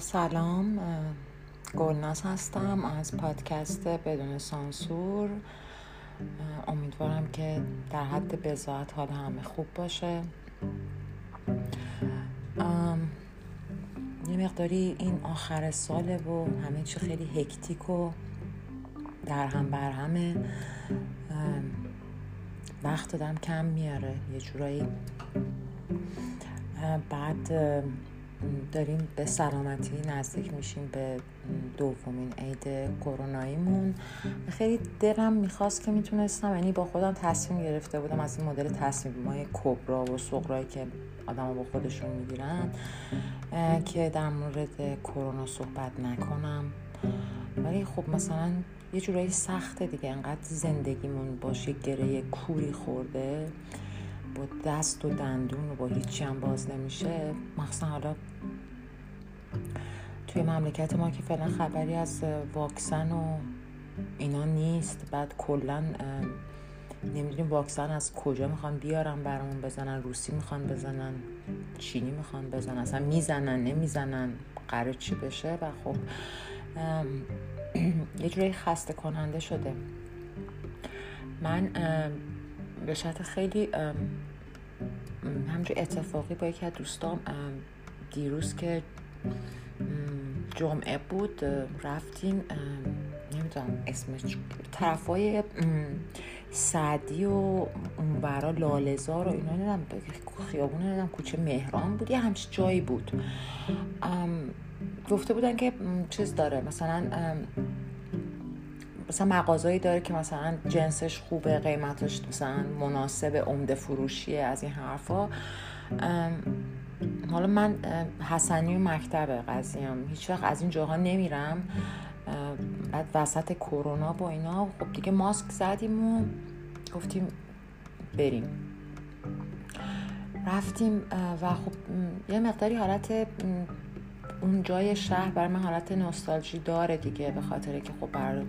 سلام گلناز هستم از پادکست بدون سانسور. امیدوارم که در حد بزاعت حال همه خوب باشه. یه مقداری این آخر ساله و همه چی خیلی هکتیک و در هم بر همه. وقت دادم کم میاره یه جورایی. بعد داریم به سلامتی نزدیک میشیم به دومین عید کروناییمون. خیلی دلم می‌خواست که می‌تونستم یعنی با خودم تصمیم گرفته بودم از این مدل تصمیم های کبرا و سقرایی که آدم با خودشون می‌گیرن که در مورد کرونا صحبت نکنم. ولی خب مثلا یه جورایی سخته دیگه انقدر زندگیمون باشه گره کوری خورده. با دست و دندون و با هیچی هم باز نمیشه. مخصوصا حالا توی مملکت ما که فعلا خبری از واکسن و اینا نیست. بعد کلا نمی‌دونیم واکسن از کجا می‌خوان بیارن برامون بزنن. روسی می‌خوان بزنن چینی می‌خوان بزنن. اصلا می‌زنن نمی‌زنن. قرار چی بشه؟ و خب یه جوری خسته کننده شده. من به شرط خیلی همجور اتفاقی با یکی از دوستام دیروز که جمعه بود رفتیم نمی‌دونم اسمش طرفای سعدی و اونورا لالزار و اینا ندم خیابون ندم کوچه مهران بود یه همچی جایی بود. گفته بودن که چیز داره مثلا مثلا مغازایی داره که مثلا جنسش خوبه قیمتش مثلا مناسب عمده فروشیه از این حرفا. حالا من حسنی و مکتب قضیم هیچ وقت از این جاها نمیرم. بعد وسط کرونا با اینا خب دیگه ماسک زدیم و گفتیم بریم. رفتیم و خب یه مقداری حالت اون جای شهر برای من حالت نوستالژی داره دیگه به خاطر که خب بر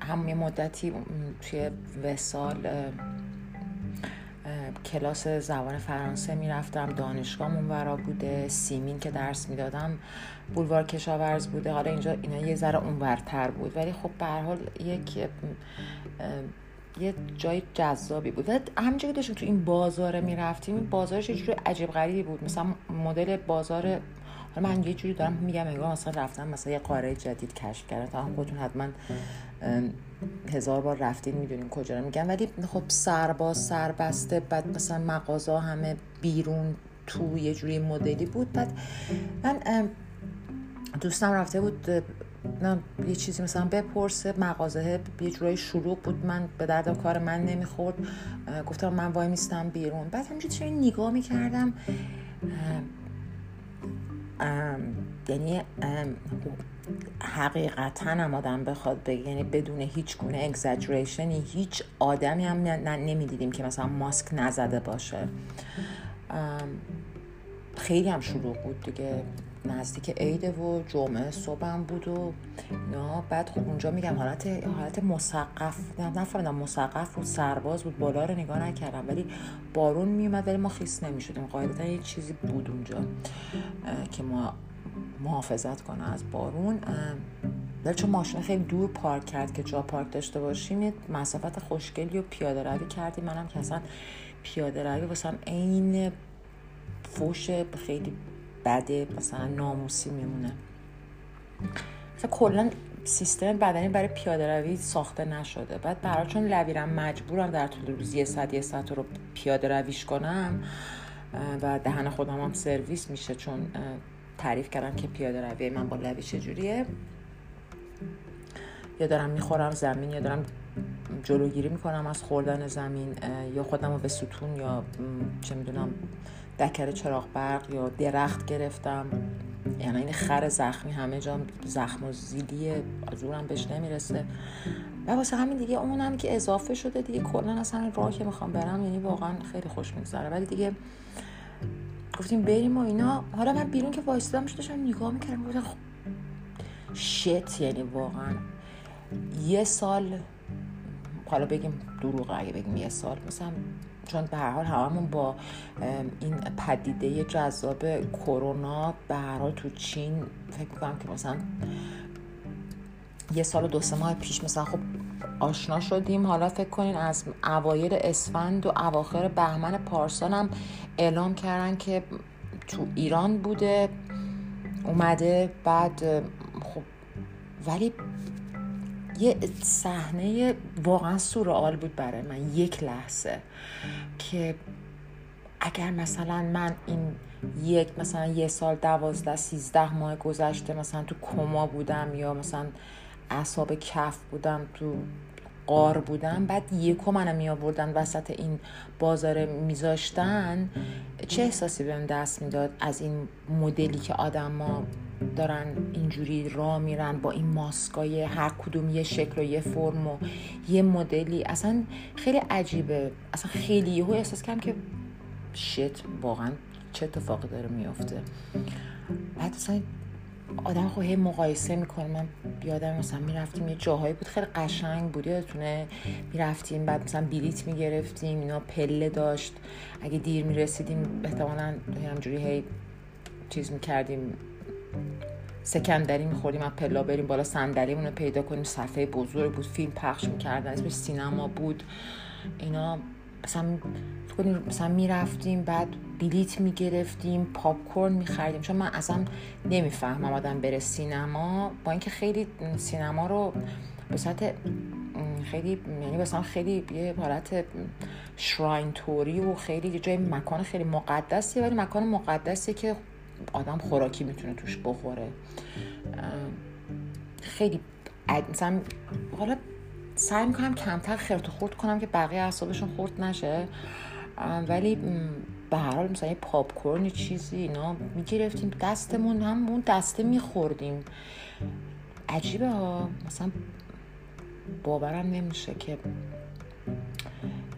هم یه مدتی توی وسال کلاس زبان فرانسه می‌رفتم. دانشگاه اونورا بوده. سیمین که درس می‌دادم. بولوار کشاورز بوده. حالا اینجا اینا یه ذره اونورتر بود. ولی خب به حال یک یه جای جذابی بود. و همینجوری که داشتیم تو این بازار می‌رفتیم. این بازارش یه جوری عجیب غریبی بود. مثلا مدل بازار من یه جوری دارم میگم انگار مثلا رفتم مثلا یه قاره جدید کشف کردم تا هم خودتون حتما هزار بار رفتین می‌دونین کجا رو میگم ولی خب سرباز سربسته بعد مثلا مغازه همه بیرون تو یه جوری مدلی بود. بعد من دوستم رفته بود نه یه چیزی مثلا بپرسه. مغازه یه جورایی شروع بود. من به درد کار من نمی‌خورد. گفتم من وای میستم بیرون. بعد همینجوری نگاه می‌کردم. یعنی حقیقتا هم آدم بخواد بگه یعنی بدون هیچ گونه اگزاجریشنی هیچ آدمی هم نمی‌دیدیم که مثلا ماسک نزده باشه. خیلی هم شروع بود دیگه. نزدیک عیده و جمعه صبحم بود و نه بعد خب اونجا میگم حالت حالت مسقف نفهمیدم مسقف بود سرباز بود بالا رو نگاه نکردم ولی بارون میومد ولی ما خیس نمی‌شدیم. قاعدتا یه چیزی بود اونجا که ما محافظت کنه از بارون. ولی چون ماشین خیلی دور پارک کرد که جا پارک داشته باشیم یه مسافت خوشگلی و پیاده روی کردیم. منم که اصلا پیاده روی واسم عین فوش خیلی بده مثلا ناموسی میمونه. مثلا کلا سیستم بدنی برای پیاده روی ساخته نشده. بعد برای چون لویرم مجبورم در طول روز یه ساعت یه ساعت رو پیاده رویش کنم و دهن خودم هم سرویس میشه چون تعریف کردم که پیاده روی من با لوی چجوریه. یا دارم می‌خورم زمین یا دارم جلوگیری می‌کنم از خوردن زمین یا خودم رو به ستون یا چه می‌دونم دکر چراغ برق یا درخت گرفتم. یعنی این خر زخمی همه جا زخم و زیلیه زورم بهش نمی‌رسه. و واسه همین دیگه اونم که اضافه شده دیگه کلا اصلا راه که می‌خوام برم یعنی واقعا خیلی خوش میگذره. ولی دیگه گفتیم بریم و اینا. حالا من بیرون که وایستادم داشتم نگاه می‌کردم گفتم خب شت یعنی واقعا یه سال حالا بگیم دروغ اگه بگیم یه سال مثلا چون به هر حال هممون با این پدیده جذاب کرونا به هر حال تو چین فکر می‌کنم که مثلا یه سال و دو سه ماه پیش مثلا خب آشنا شدیم. حالا فکر کنین از اوایل اسفند و اواخر بهمن پارسال هم اعلام کردن که تو ایران بوده اومده بعد خب ولی یه صحنه واقعا سورئال بود برای من یک لحظه. که اگر مثلا من این یک مثلا یه سال دوازده سیزده ماه گذشته مثلا تو کما بودم یا مثلا اعصاب کف بودم تو قار بودم بعد یکو منو می آوردن وسط این بازار میذاشتن چه احساسی بهم دست می‌داد از این مدلی که آدما دارن اینجوری را میرن با این ماسکای هر کدوم یه شکل و یه فرم و یه مدلی. اصلا خیلی عجیبه. اصلا خیلی یهو احساس کردم که شت واقعا چه اتفاقی داره میافته بعد اصلا آدم خب هی مقایسه می‌کنه. من بیادم مثلا می‌رفتیم یه جاهایی بود خیلی قشنگ بود یادتونه می‌رفتیم بعد مثلا بلیت می‌گرفتیم اینا پله داشت. اگه دیر می‌رسیدیم احتمالا همجوری هی چیز می‌کردیم. سکندری می‌خوریم از پلا بریم بالا صندلیمون رو پیدا کنیم. صفحه بزرگ بود فیلم پخش می‌کردن. اسمش سینما بود. اینا مثلا مثلا می‌رفتیم بعد بلیت می‌گرفتیم پاپ کورن میخریدیم. چون من اصلا نمی‌فهمم آدم بره سینما. با اینکه خیلی سینما رو به صورت خیلی یعنی مثلا خیلی یه حالت شراین توری و خیلی جای مکان خیلی مقدسی ولی مکان مقدسی که آدم خوراکی می‌تونه توش بخوره. خیلی مثلا حالا سعی می‌کنم کمتر خرت و خورد کنم که بقیه اعصابشون خورد نشه. ولی به هر حال مثلا پاپ کورن چیزی اینا می‌گرفتیم دستمون هم اون دسته میخوردیم. عجیبه ها. مثلا باورم نمیشه که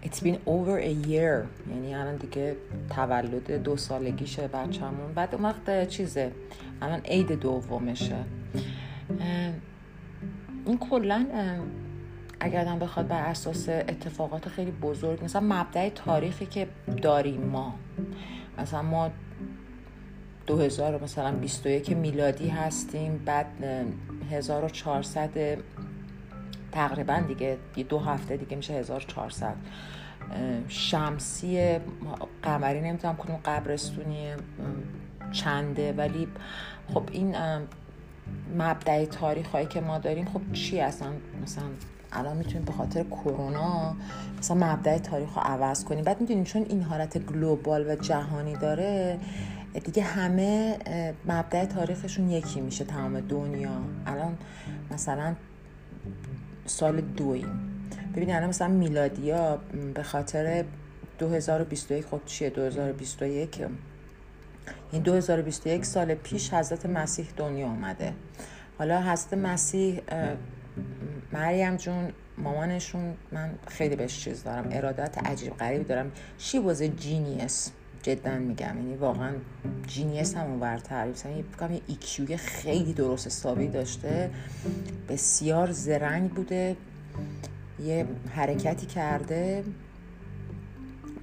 It's been over a year. یعنی الان دیگه تولد دو سالگیشه بچه‌مون. بعد اون وقت چیزه؟ الان عید دومشه. این کلا اگر آدم بخواد بر اساس اتفاقات خیلی بزرگ مثلا مبدع تاریخی که داریم ما. مثلا ما 2000 مثلا 21 میلادی هستیم بعد 1400 تقریبا دیگه دو هفته دیگه میشه 1400 شمسی قمری نمی‌تونم کدوم قبرستونی چنده. ولی خب این مبدع تاریخ هایی که ما داریم خب چی اصلا مثلا الان می‌تونیم به خاطر کرونا مثلا مبدع تاریخ رو عوض کنیم. بعد می‌دونیم چون این حالت گلوبال و جهانی داره دیگه همه مبدع تاریخشون یکی میشه تمام دنیا. الان مثلا سال دویم. ببینید الان مثلا میلادیا به خاطر 2021 خب چیه 2021 این 2021 سال پیش حضرت مسیح دنیا اومده. حالا حضرت مسیح مریم جون مامانشون من خیلی بهش چیز دارم ارادت عجیب غریبی دارم. شی واز جینیس جدا میگم. یعنی واقعا جینیس هم اونور تعریف یه ایکیوی خیلی درست حسابی داشته. بسیار زرنگ بوده. یه حرکتی کرده.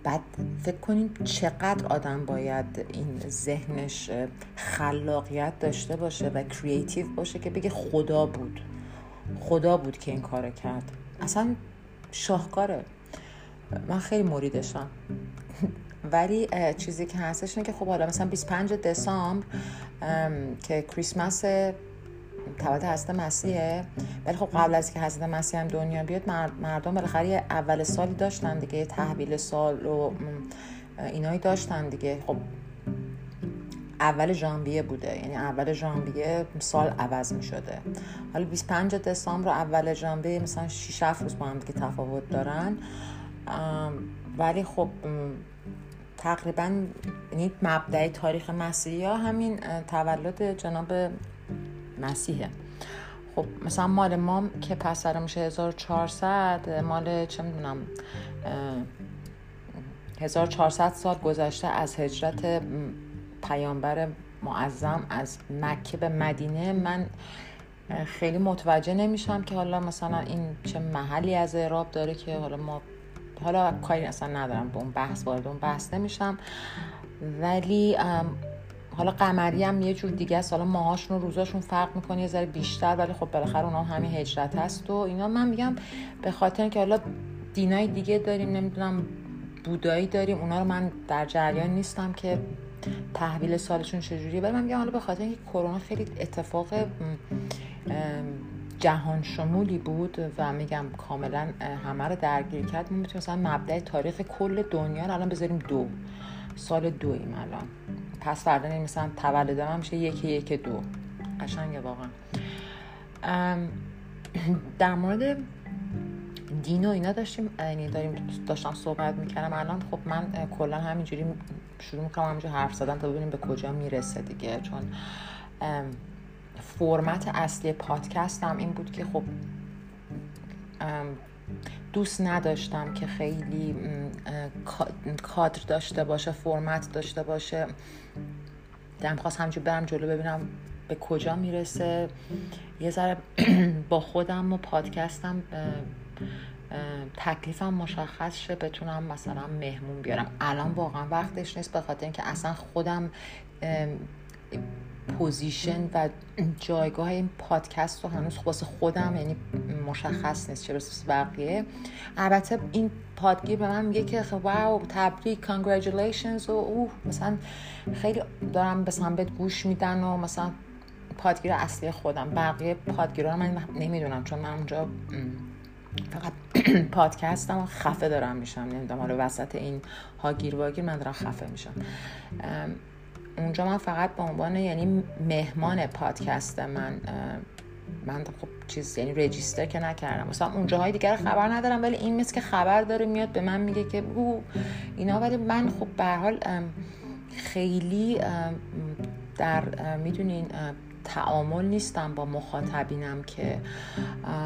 بعد فکر کنیم چقدر آدم باید این ذهنش خلاقیت داشته باشه و کریتیو باشه که بگه خدا بود. خدا بود که این کار کرد. اصلا شاهکاره. من خیلی مریدشم ولی چیزی که هستش اینه که خب حالا مثلا 25 دسامبر که کریسمس تولد حضرت مسیحه. ولی خب قبل از که حضرت مسیح هم دنیا بیاد مردم بالاخره اول سالی داشتن دیگه تحویل سال و اینایی داشتن دیگه. خب اول ژانویه بوده یعنی اول ژانویه سال عوض می شده حالا 25 دسامبر و اول ژانویه مثلا 6 7 روز با هم دیگه تفاوت دارن. ولی خب تقریبا یعنی مبدع تاریخ مسیحی ها همین تولد جناب مسیحه. خب مثلا مال ما که پسر میشه 1400 مال چه می‌دونم 1400 سال گذشته از هجرت پیامبر معظم از مکه به مدینه. من خیلی متوجه نمیشم که حالا مثلا این چه محلی از اعراب داره که حالا ما حالا کاری اصلا ندارم به اون بحث وارد اون بحث نمیشم. ولی حالا قمری هم یه جور دیگه است. حالا ماهاشون و روزاشون فرق می‌کنه یه ذره بیشتر ولی خب بالاخره اونا همین هجرت هست و اینا. من میگم به خاطر اینکه حالا دینای دیگه داریم نمی‌دونم بودایی داریم اونا رو من در جریان نیستم که تحویل سالشون چجوریه. ولی من میگم حالا به خاطر اینکه کرونا خیلی اتفاق جهان شمولی بود و میگم کاملا همه رو درگیر کرد. ما مثلا مبدع تاریخ کل دنیا رو الان بذاریم دو. سال دویم الان. پس فردا مثلا تولد من میشه یکی یک دو. قشنگه واقعا. در مورد دین و اینا داشتیم یعنی داریم داشتم صحبت می‌کردم. الان خب من کلا همینجوری شروع می‌کنم همینجوری حرف زدن تا ببینیم به کجا می‌رسه دیگه. چون فرمت اصلی پادکستم این بود که خب دوست نداشتم که خیلی کادر داشته باشه فرمت داشته باشه. دم خواست همجور برم جلو ببینم به کجا می‌رسه. یه ذره با خودم و پادکستم تکلیفم مشخص شه بتونم مثلا مهمون بیارم. الان واقعا وقتش نیست به خاطر اینکه اصلا خودم position و جایگاه این پادکست رو هنوز واسه خودم یعنی مشخص نیست چه برسه بقیه. البته این پادگیر به من میگه که خب wow تبریک congratulations و اوه مثلا خیلی دارم به سمبت گوش میدن و مثلا پادگیر اصلی خودم. بقیه پادگیرها رو من نمی‌دونم چون من اونجا فقط پادکستم خفه دارم میشم. نمی‌دونم حالا وسط این هاگیر واگیر من دارم خفه میشم. اونجا من فقط به عنوان یعنی مهمان پادکست من من خب چیز یعنی رجیستر که نکردم. مثلا اونجاهای دیگر خبر ندارم ولی این مثل که خبر داره میاد به من میگه که او اینا. ولی من خب به حال خیلی در می‌دونین تعامل نیستم با مخاطبینم که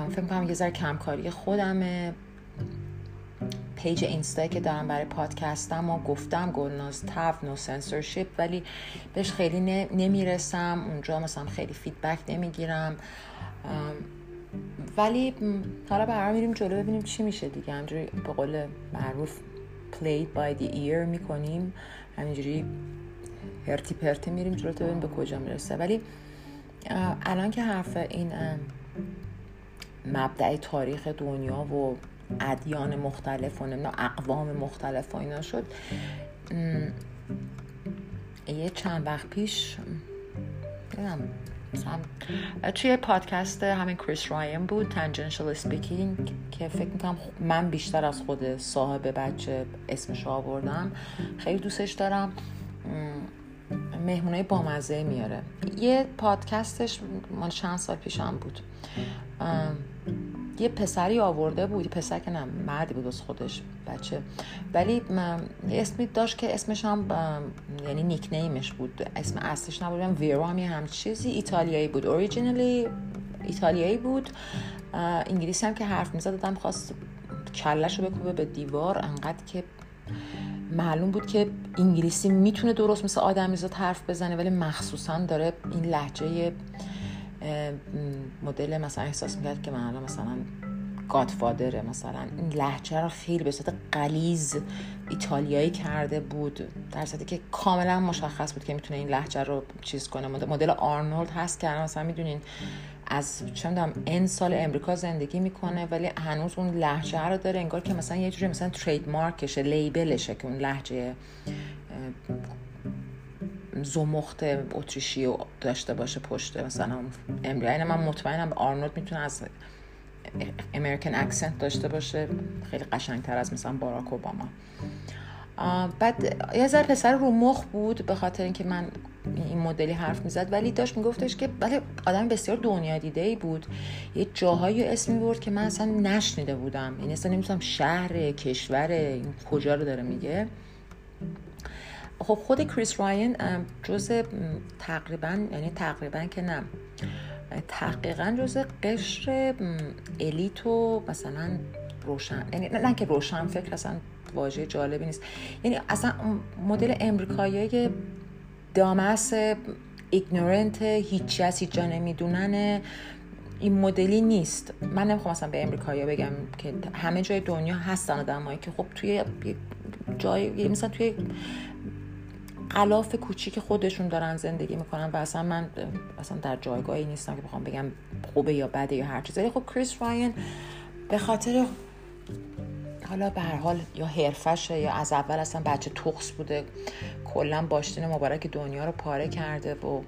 فکر کنم یه ذره کمکاری خودمه. page اینستا که دارم برای پادکستم و گفتم گلناز تف نو سنسورشیپ ولی بهش خیلی نمی‌رسم. اونجا مثلا خیلی feedback نمی‌گیرم. ولی حالا برای میریم جلو ببینیم چی میشه دیگه. همجوری به قول معروف play it by the ear می‌کنیم. همینجوری هرتی پرتی میریم جلو تا ببینیم به کجا می‌رسه. ولی الان که حرف این مبدأ تاریخ دنیا و ادیان مختلف و اقوام مختلف و اینا شد. یه چند وقت پیش توی پادکست همین کریس راین بود Tangentially Speaking که فکر می‌کنم من بیشتر از خود صاحب بچه اسمش آوردم. خیلی دوستش دارم. مهمونای بامزه میاره. یه پادکستش مال چند سال پیشم بود. یه پسری آورده بود پسر که نه مردی بود از خودش بچه. ولی اسمی داشت که اسمش هم یعنی نیک نیمش بود. اسم اصلش نبود ویرو هم هم چیزی. ایتالیایی بود اوریجینالی ایتالیایی بود. انگلیسی هم که حرف می‌زد دادم خواست کلش رو بکوبه به دیوار. انقدر که معلوم بود که انگلیسی می‌تونه درست مثل آدمیزاد حرف بزنه ولی مخصوصا داره این لحجه مدل مثلا احساس می‌کرد که من مثلا گادفادره مثلا این لحجه رو خیلی به صورت قلیز ایتالیایی کرده بود در صورتی که کاملا مشخص بود که می‌تونه این لحجه رو چیز کنه. مدل آرنولد هست که مثلا می‌دونین از چه می‌دونم ان سال امریکا زندگی می‌کنه ولی هنوز اون لحجه رو داره انگار که مثلا یه جوری مثلا ترید مارکشه لیبلشه که اون لحجه زمخت اتریشی رو داشته باشه پشت مثلا امریکا یعنی من مطمئنم آرنولد می‌تونه از امریکن اکسنت داشته باشه. خیلی قشنگتر از مثلا باراک اوباما. بعد یه ذره پسر رو مخ بود به خاطر اینکه من این مدلی حرف می‌زد ولی داشت میگفتش که ولی آدم بسیار دنیا دیده ای بود. یه جاهایی اسمی برد که من اصلا نشنیده بودم. این اصلا نمی‌تونم شهر کشور این کجا رو داره میگه. خب خود کریس راین جز تقریبا یعنی تقریبا که نه. تحقیقا جز قشر الیت و مثلا روشن یعنی نه, که روشن فکر اصلا واژه جالبی نیست. یعنی اصلا مدل امریکایی دامس ایگنورنت هیچی از هیچ جا نمی‌دونن این مدلی نیست. من نمی‌خوام مثلا به امریکایی بگم که همه جای دنیا هستن آدمایی که خب توی جای مثلا توی قلاف کوچیک خودشون دارن زندگی می‌کنن و اصلا من اصلا در جایگاهی نیستم که بخوام بگم خوبه یا بده یا هر چیزی خب کریس راین به خاطر حالا به هر حال یا حرفشه یا از اول اصلا بچه تخص بوده کلا باشتین مبارک دنیا رو پاره کرده و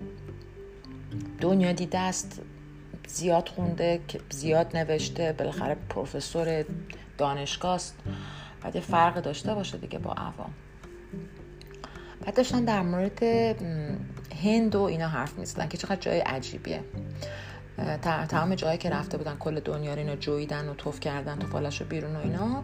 دنیا دیده است زیاد خونده زیاد نوشته بالاخره پروفسور دانشگاه است. باید فرق داشته باشه دیگه با عوام. بعد داشتن در مورد هند و اینا حرف می‌زدن که چقدر جای عجیبیه. تمام جایی که رفته بودن کل دنیا رو اینا جویدن و توف کردن تو فالش رو بیرون و اینا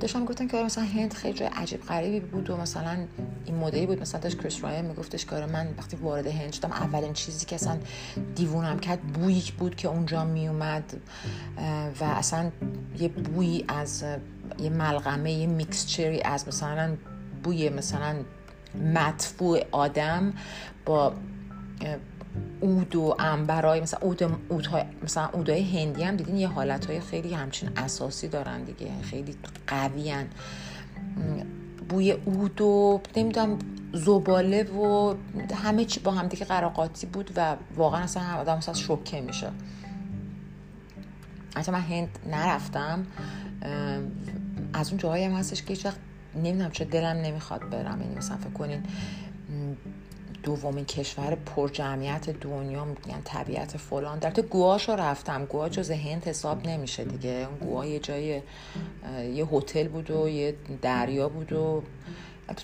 داشتم گفتن که مثلا هند خیلی جای عجیب غریبی بود و مثلا این مدلی بود. مثلا داشت کریس رایان میگفتش که آره من وقتی وارد هند شدم اولین چیزی که اصلا دیوونم کرد بویی بود که اونجا میومد و اصلا یه بوی از یه ملغمه یه میکسچری از مثلا بوی مثلا مدفوع آدم با اود و انبرای مثلا اود اودهای مثلا اودهای هندی هم دیدین یه حالتهای خیلی همچین اساسی دارن دیگه خیلی قوی بوی اود و نمی‌دونم زباله و همه چی با هم دیگه قراقاتی بود و واقعا اصلا هم آدم اصلا شوکه میشه. حتی من هند نرفتم از اون جاهایی هم هستش که هیچ وقت نمی‌دونم چه دلم نمی‌خواد برم. یعنی مثلا فکر کنین دومین کشور پر جمعیت دنیا میگن طبیعت فلان. در تو گواشو رفتم. گوا جز هند حساب نمیشه دیگه. اون گوا یه جای یه هتل بود و یه دریا بود و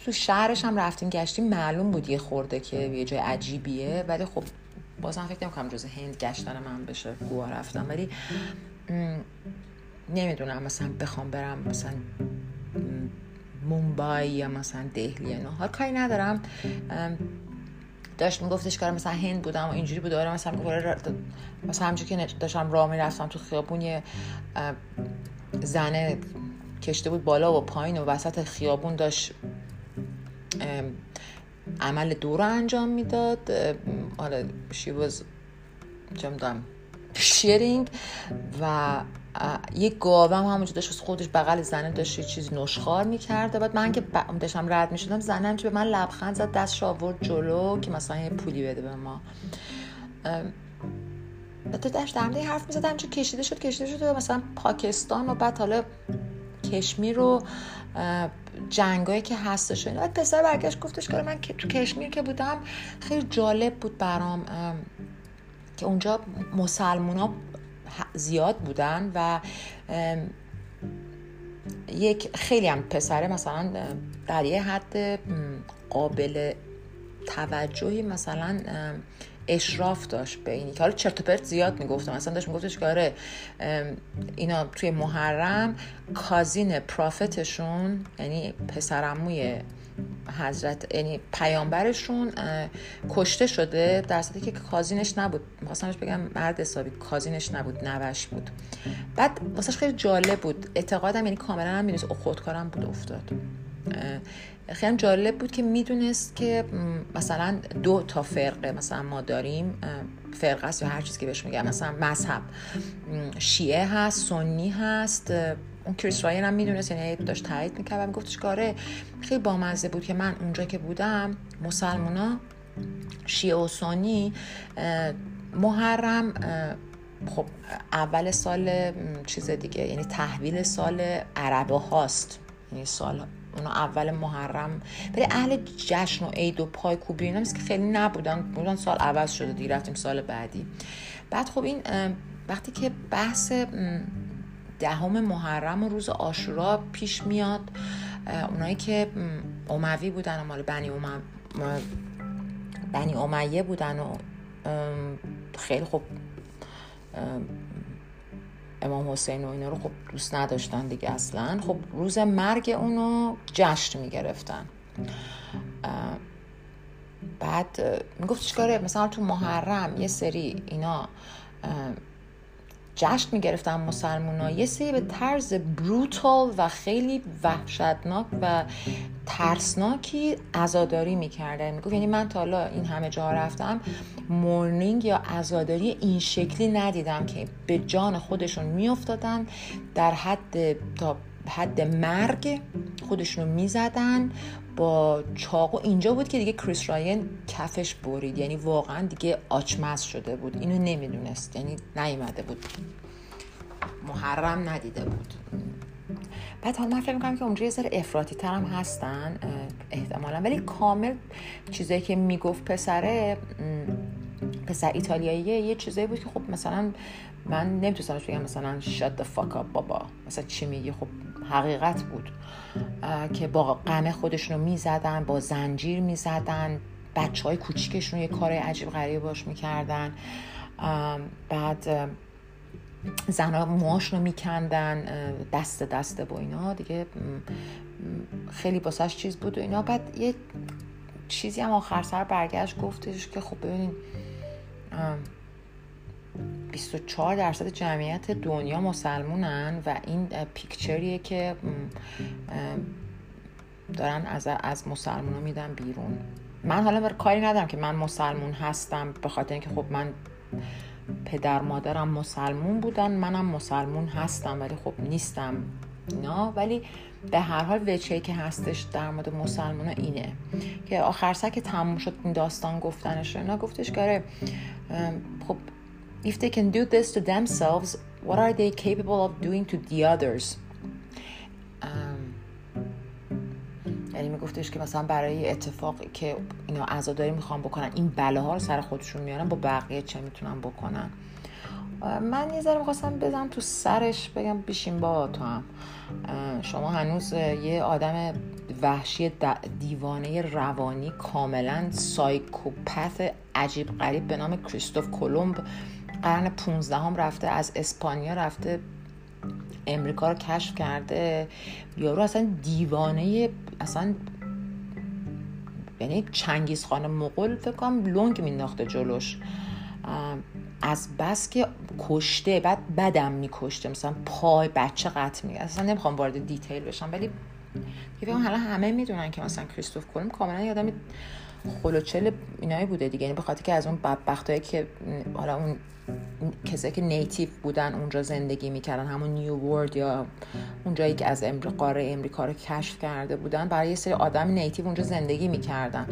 تو شهرش هم رفتیم گشتیم. معلوم بود یه خورده که یه جای عجیبیه. ولی خب بازم فکر نمی‌کنم جز هند گشتن من بشه گوا رفتم ولی نمی‌دونم. مثلا بخوام برم مثلا مومبای یا مثلا دهلی حال کاری ندارم. داشت میگفتش که مثلا هند بودم و اینجوری بود. داره مثلا آره، مثلا همچون که داشتم راه می‌رفتم تو خیابون یه زنه کشته بود بالا و پایین و وسط خیابون داشت عمل دور انجام می‌داد. آره شی چه شیرینگ. و یه گاوم همونجا داشت خودش بغل زنه داشت یه چیزی نشخار می‌کرده بعد من که داشتم رد می‌شدم زنم به من لبخند زد دست آورد جلو که مثلا یه پولی بده به ما. بعد داشت در حرف می‌زدم چه کشیده شد کشیده شد مثلا پاکستان و بعد حالا کشمیر رو جنگایی که هستش و بعد پسر برگشت گفتش که من تو کشمیر که بودم خیلی جالب بود برام که اونجا مسلمونا زیاد بودن و یک خیلی هم پسره مثلا در یه حد قابل توجهی مثلا اشراف داشت به اینی که حالا چرت پرت زیاد می‌گفتم. مثلا داشت میگفتش که آره اینا توی محرم کازین پرافتشون یعنی پسرموی حضرت یعنی پیامبرشون کشته شده در صورتی که کازینش نبود. میخواستمش بگم مرد حسابی کازینش نبود نوش بود. بعد واسه خیلی جالب بود. اعتقادم یعنی کاملا هم می‌دونست خودکارم بود افتاد. خیلی جالب بود که می‌دونست که مثلا دو تا فرقه مثلا ما داریم. فرقه است یا هر چیزی که بهش میگم. مثلا مذهب. شیعه هست سنی هست. اون کریس راین هم می‌دونست یعنی داشت تایید می‌کرد و میگفتش کاره خیلی بامزه بود که من اونجا که بودم مسلمونا شیعه و سنی محرم خب اول سال چیز دیگه یعنی تحویل سال عربه هاست. یعنی سال اونا اول محرم. ولی اهل جشن و عید و پای کوبی اینا که خیلی نبودن. بودن سال عوض شده دیگه رفتیم سال بعدی. بعد خب این وقتی که بحث دهم محرم و روز آشورا پیش میاد. اونایی که اموی بودن و مال بنی امم بنی امیه بودن و خیلی خوب امام حسین و اینا رو خب دوست نداشتن دیگه اصلا. خب روز مرگ اونو جشن می‌گرفتن. بعد می‌گفت چیکاره؟ مثلا تو محرم یه سری اینا جشن می‌گرفتن مسلمان ها یه سری به طرز بروتال و خیلی وحشتناک و ترسناکی ازاداری می‌کردن. می‌گفت یعنی من تا حالا این همه جا رفتم مورنینگ یا ازاداری این شکلی ندیدم که به جان خودشون میافتادن در حد تا حد مرگ خودشون رو می‌زدن. با چاقو اینجا بود که دیگه کریس راین کفش برید. یعنی واقعا دیگه آچمز شده بود. اینو نمی‌دونست. یعنی نیومده بود. محرم ندیده بود. بعد حالا من فکر می‌کنم که اونجا یه ذره افراطی تر هستن احتمالا. ولی کامل چیزایی که می‌گفت پسره پسر ایتالیاییه یه چیزایی بود که خب مثلا من نمی‌تونستم بگم مثلا شاد the fuck up بابا. مثلا چی میگی؟ خب حقیقت بود که با غم خودشون رو می‌زدن با زنجیر می‌زدن بچه های کوچیکشون یه کار عجیب غریب باش می‌کردن. بعد زنها موهاش رو میکندن دست دست با اینا. دیگه خیلی باسش چیز بود و اینا. بعد یه چیزی هم آخر سر برگشت گفتش که خب ببینین 24 درصد جمعیت دنیا مسلمونن و این پیکچریه که دارن از, از مسلمون میدن بیرون. من حالا بر کاری ندارم که من مسلمون هستم به خاطر اینکه خب من پدر مادرم مسلمون بودن منم مسلمون هستم ولی خب نیستم اینا. ولی به هر حال وچه که هستش در مورد مسلمان اینه که آخر سر که تموم شد این داستان گفتنش اینا گفتش که آره، خب if they can do this to themselves what are they capable of doing to the others? یعنی میگفتش که مثلا برای اتفاقی که اینا عزاداری می‌خوان بکنن این بلاها رو سر خودشون میارن با بقیه چه می‌تونن بکنن؟ من یه ذره می‌خواستم بزنم تو سرش بگم بیشین با تو هم. شما هنوز یه آدم وحشی دیوانه روانی کاملا سایکوپث عجیب غریب به نام کریستوف کلمب قرن 15 هم رفته از اسپانیا رفته امریکا رو کشف کرده. یارو اصلا دیوانه اصلا یعنی چنگیز خان مغول فکر کنم لنگ مینداخته جلوش. از بس که کشته بعد بدم میکشته. مثلا پای بچه قطع می اصلا نمی‌خوام وارد دیتیل بشم ولی فکر حالا همه می‌دونن که مثلا کریستوف کلم کاملا یادم خلوچل اینایی بوده دیگه. یعنی بخاطر که از اون بدبختایی که حالا اون کسایی که نیتیو بودن اونجا زندگی می‌کردن همون نیو ورد یا اونجایی که از امریکا قاره امریکا رو کشف کرده بودن برای یه سری آدم نیتیو اونجا زندگی می‌کردن.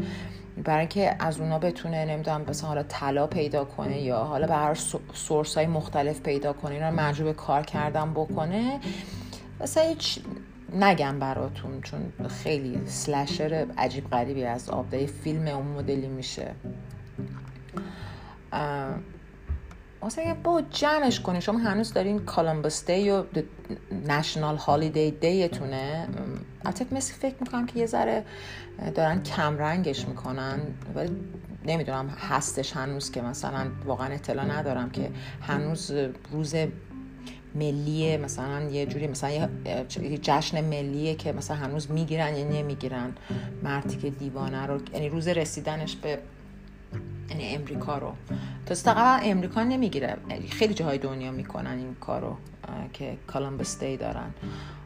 برای اینکه از اونا بتونه نمی‌دونم مثلا حالا طلا پیدا کنه یا حالا به هر سورس های مختلف پیدا کنه اینا مجبور کار کردن بکنه. مثلا نگم براتون چون خیلی سلشر عجیب غریبی از آبده فیلم اون مدلی میشه. مثلا با جمعش کنی شما هنوز دارین کالمبس دی و نشنال هالیدی دیتونه البته مثل فکر می‌کنم که یه ذره دارن کم رنگش می‌کنن ولی نمی‌دونم هستش هنوز که مثلا واقعا اطلاع ندارم که هنوز روز ملیه مثلا یه جوری مثلا یه جشن ملیه که مثلا هنوز می‌گیرن یا نمی‌گیرن. مردی که دیوانه رو یعنی روز رسیدنش به یعنی امریکا رو. تا فقط امریکا نمی‌گیره. خیلی جاهای دنیا می‌کنن این کارو که کالمبس دی دارن.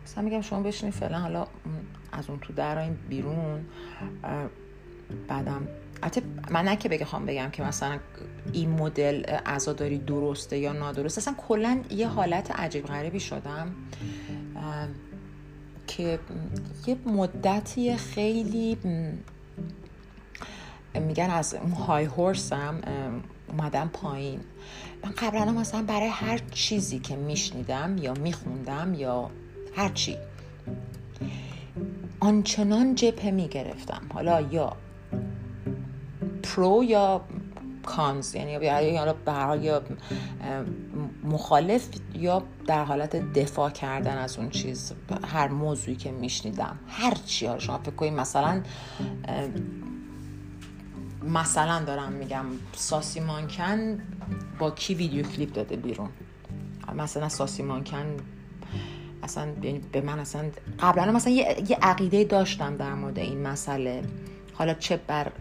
مثلا میگم شما بشینید فعلا حالا از اون تو این بیرون. بعدم البته من نه که بخوام بگم که مثلا این مدل عزاداری درسته یا نادرسته. اصلا کلا یه حالت عجیب غریبی شدم که یه مدتی خیلی میگن از اون های هورسم اومدم پایین. من قبلا مثلا برای هر چیزی که میشنیدم یا میخوندم یا هر چی آنچنان جبهه می‌گرفتم. حالا یا پرو یا کانز یعنی یا یا مخالف یا در حالت دفاع کردن از اون چیز هر موضوعی که میشنیدم. هر چی. ها شما فکر کنید مثلا مثلا دارم میگم ساسی مانکن با کی ویدیو کلیپ داده بیرون؟ مثلا ساسی مانکن اصلا یعنی به من اصلا قبلا مثلا یه عقیده داشتم در مورد این مسئله. حالا چه بر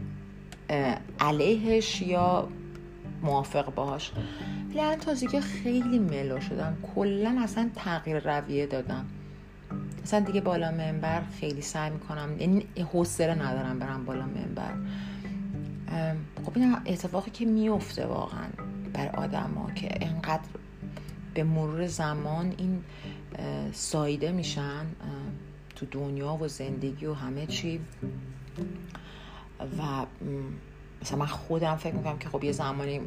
علیهش یا موافق باهاش ولی الان تازگی خیلی ملو شدم. کلا اصلا تغییر رویه دادم. اصلا دیگه بالا منبر خیلی سعی می‌کنم. یعنی حوصله ندارم برم بالا منبر. خب این اتفاقی که میفته واقعا بر آدم که انقدر به مرور زمان این سایده میشن تو دنیا و زندگی و همه چی. و مثلا من خودم فکر می‌کنم که خب یه زمانی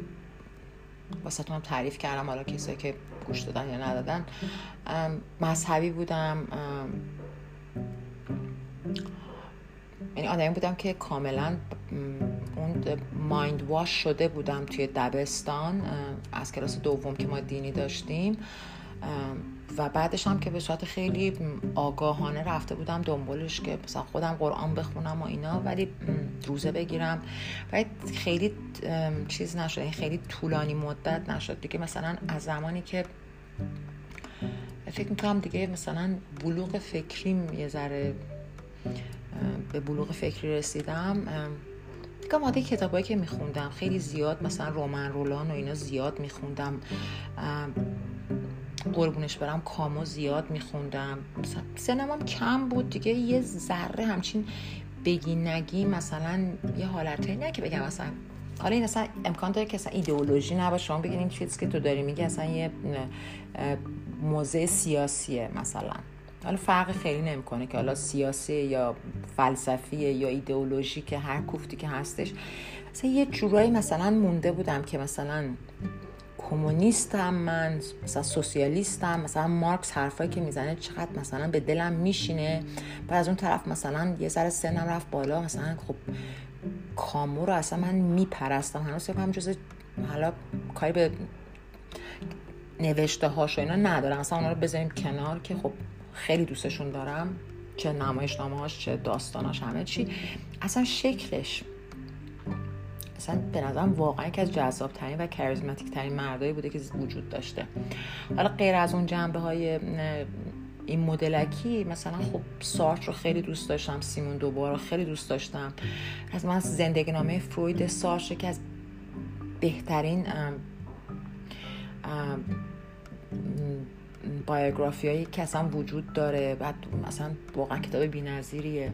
واسه تعریف کردم حالا کسایی که گوش دادن یا ندادن. مذهبی بودم یعنی آدمی بودم که کاملا اون مایند واش شده بودم توی دبستان از کلاس دوم که ما دینی داشتیم. و بعدش هم که به صورت خیلی آگاهانه رفته بودم دنبالش که مثلا خودم قرآن بخونم و اینا ولی روزه بگیرم. ولی خیلی چیز نشد این خیلی طولانی مدت نشد. دیگه مثلا از زمانی که فکر می‌کنم دیگه مثلا بلوغ فکریم یه ذره به بلوغ فکری رسیدم. دیگه ماده کتابایی که میخوندم. خیلی زیاد مثلا رومن رولان و اینا زیاد میخوندم. قربونش برم کامو زیاد میخوندم. سنم هم کم بود دیگه یه ذره همچین بگی نگی مثلا یه حالته نه که بگم مثلا حالا این اصلا امکان داره که اصلا ایدئولوژی نباشه. شما بگین این چیزی که تو داری میگی اصلا یه موضع سیاسیه مثلا. حالا فرق خیلی نمی‌کنه که حالا سیاسی یا فلسفیه یا ایدئولوژی که هر کوفتی که هستش. مثلا یه جورایی مثلا مونده بودم که مثلا کمونیستم من مثلا سوسیالیستم مثلا مارکس حرفایی که می‌زنه چقدر مثلا به دلم میشینه. و از اون طرف مثلا یه ذره سنم رفت بالا مثلا خب کامو رو اصلا من میپرستم. هنوز هم جز حالا کاری به نوشته هاش و اینا ندارم. اصلا اونا رو بذاریم کنار که خب خیلی دوستشون دارم چه نمایش هاش چه داستاناش همه چی. اصلا شکلش اصلا به نظرم واقعا یکی از جذاب ترین و کاریزماتیک ترین مردایی بوده که وجود داشته. حالا غیر از اون جنبه های این مدلکی مثلا خب سارت رو خیلی دوست داشتم سیمون دوبار رو خیلی دوست داشتم. از من زندگی نامه فروید سارت که از بهترین بایوگرافی هایی که اصلا وجود داره. بعد مثلا واقعا کتاب نظیریه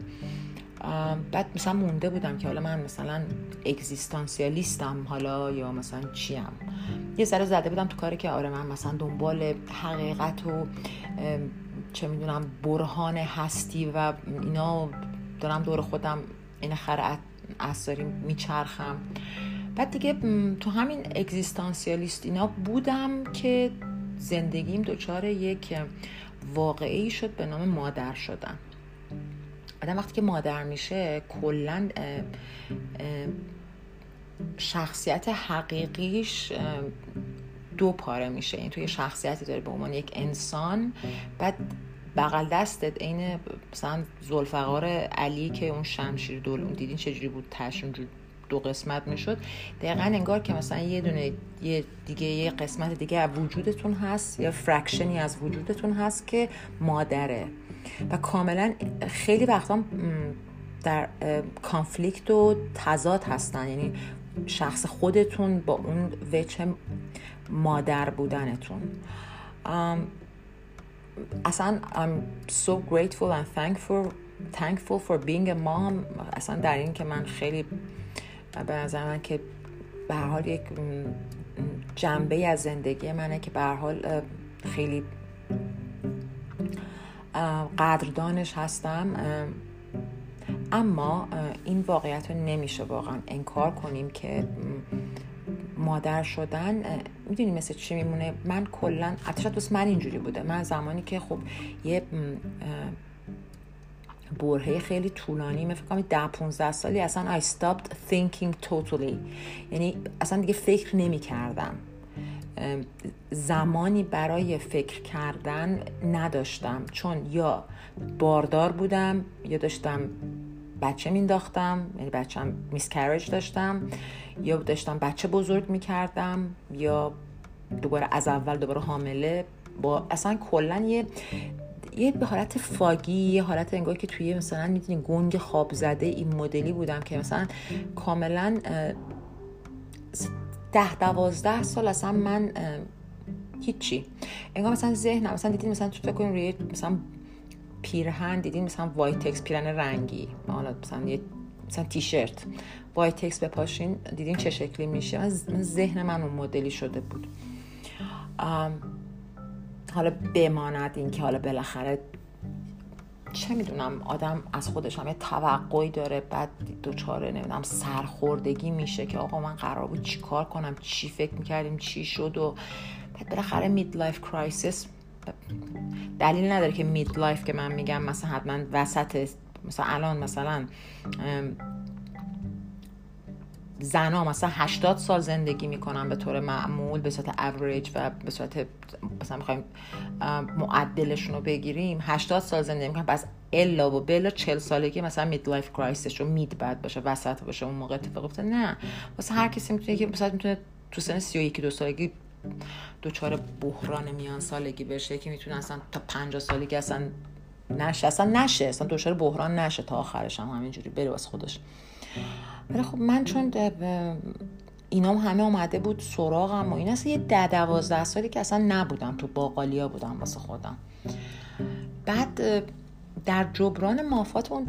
بعد مثلا مونده بودم که حالا من مثلا اگزیستانسیالیستم حالا یا مثلا چیم. یه سر زده بودم تو کاری که آره من مثلا دنبال حقیقت و چه می‌دونم برهان هستی و اینا دارم دور خودم این خرعت اثاری میچرخم. بعد دیگه تو همین اگزیستانسیالیست اینا بودم که زندگیم دچار یک واقعی شد به نام مادر شدن. آدم وقتی که مادر میشه کلا شخصیت حقیقیش دو پاره میشه. این توی شخصیتی داره به عنوان یک انسان بعد بغل دستت عین مثلا زلفقار علی که اون شمشیر دول دیدین چجوری بود تش دو قسمت می‌شد. دقیقا انگار که مثلا یه دونه یه دیگه یه قسمت دیگه از وجودتون هست یا فرکشنی از وجودتون هست که مادره. و کاملا خیلی وقتا در کانفلیکت و تضاد هستن. یعنی شخص خودتون با اون وچه مادر بودنتون. اصلا I'm so grateful and thankful thankful for being a mom. اصلا در این که من خیلی به نظر من که به حال یک جنبه از زندگی منه که به حال خیلی قدردانش هستم اما این واقعیت رو نمیشه واقعا انکار کنیم که مادر شدن می‌دونی مثل چی میمونه؟ من کلا حتی من اینجوری بوده. من زمانی که خب یه برهه خیلی طولانی من فکر کنم 10 15 سالی اصلا I stopped thinking totally. یعنی اصلا دیگه فکر نمی کردم زمانی برای فکر کردن نداشتم. چون یا باردار بودم یا داشتم بچه مینداختم یعنی بچم میسکرج داشتم یا داشتم بچه بزرگ می‌کردم یا دوباره از اول دوباره حامله با اصلا کلا یه یه به حالت فاگی یه حالت انگار که توی مثلا می‌دونی گنگ خواب زده این مدلی بودم که مثلا کاملا ده دوازده سال اصلا من هیچی. انگار مثلا ذهنم مثلا دیدین مثلا تو فکر کنین روی مثلا پیرهن دیدین مثلا وایتکس پیرهن رنگی حالا مثلا یه مثلا تیشرت وایتکس بپاشین دیدین چه شکلی میشه. من ذهن من اون مدلی شده بود. حالا بماند این که حالا بالاخره چه می‌دونم آدم از خودش هم یه توقعی داره بعد دچار نمی‌دونم سرخوردگی میشه که آقا من قرار بود چی کار کنم چی فکر می‌کردیم چی شد و بعد بالاخره midlife crisis دلیل نداره که midlife که من میگم مثلا حتما وسط مثلا الان مثلا زنا مثلا 80 سال زندگی می‌کنن به طور معمول به صورت اوریج و به صورت مثلا می‌خوایم معدلشون رو بگیریم 80 سال زندگی می‌کنن. پس الا و بلا 40 سالگی مثلا midlife crisis رو mid باید باشه وسط باشه اون موقع اتفاق افتاد نه. واسه هر کسی می‌تونه که مثلا می‌تونه تو سن 31 دو سالگی دوچار بحران میان سالگی بشه. که می‌تونه اصلا تا 50 سالگی اصلا نشه اصلا نشه اصلا دچار بحران نشه تا آخرش هم همینجوری بره واسه خودش. ولی خب من چون اینام همه اومده بود سراغم و این اصلا یه ده دوازده سالی که اصلا نبودم تو باقالیا بودم واسه خودم. بعد در جبران مافات اون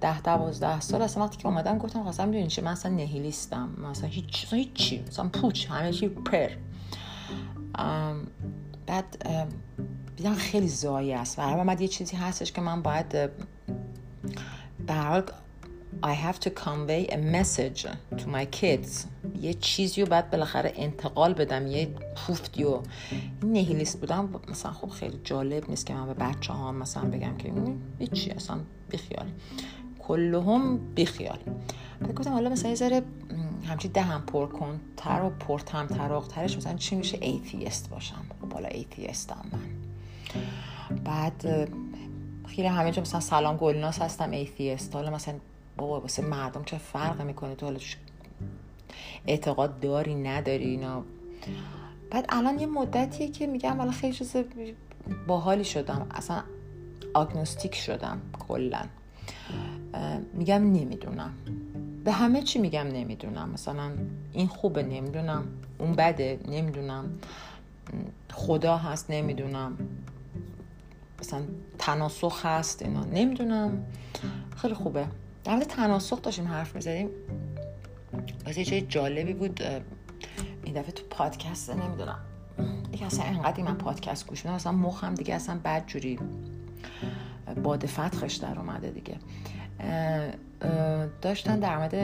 ده دوازده سال اصلا وقتی که اومدم گفتم خواستم می‌دونی چه من اصلا نهیلیستم. مثلا هیچ مثلا هیچی. مثلا پوچ. همه چی پر. بعد دیدم خیلی زایی است. و بعد یه چیزی هستش که من باید به I have to convey a message to my kids. یه چیزی رو باید بالاخره انتقال بدم یه پوفتی و نهیلیست بودم مثلا خب خیلی جالب نیست که من به بچه ها مثلا بگم که چی اصلا بیخیال. کلهم بیخیال. بعد گفتم حالا مثلا یه ذره همچی دهن پر کن تر و پرطمطراق ترش مثلا چی میشه؟ atheist باشم. خب حالا atheist م من. بعد خیلی همه جا مثلا سلام گلناز هستم atheist. حالا مثلا بابا واسه مردم چه فرق می‌کنه؟ تو حالا اعتقاد داری نداری اینا؟ بعد الان یه مدتیه که میگم حالا خیلی چیز باحالی شدم. اصلا آگنوستیک شدم کلا. میگم نمی‌دونم. به همه چی میگم نمی‌دونم. مثلا این خوبه نمی‌دونم. اون بده نمی‌دونم. خدا هست نمی‌دونم. مثلا تناسخ هست اینا. نمی‌دونم. خیلی خوبه. در مورد تناسخ داشتیم حرف می‌زدیم. واسه چه جالبی بود این دفعه تو پادکست نمی‌دونم. دیگه اصلا انقدر من پادکست گوش میدم اصلا مخم دیگه اصلا بد جوری باد فتقش در اومده دیگه. داشتن در مورد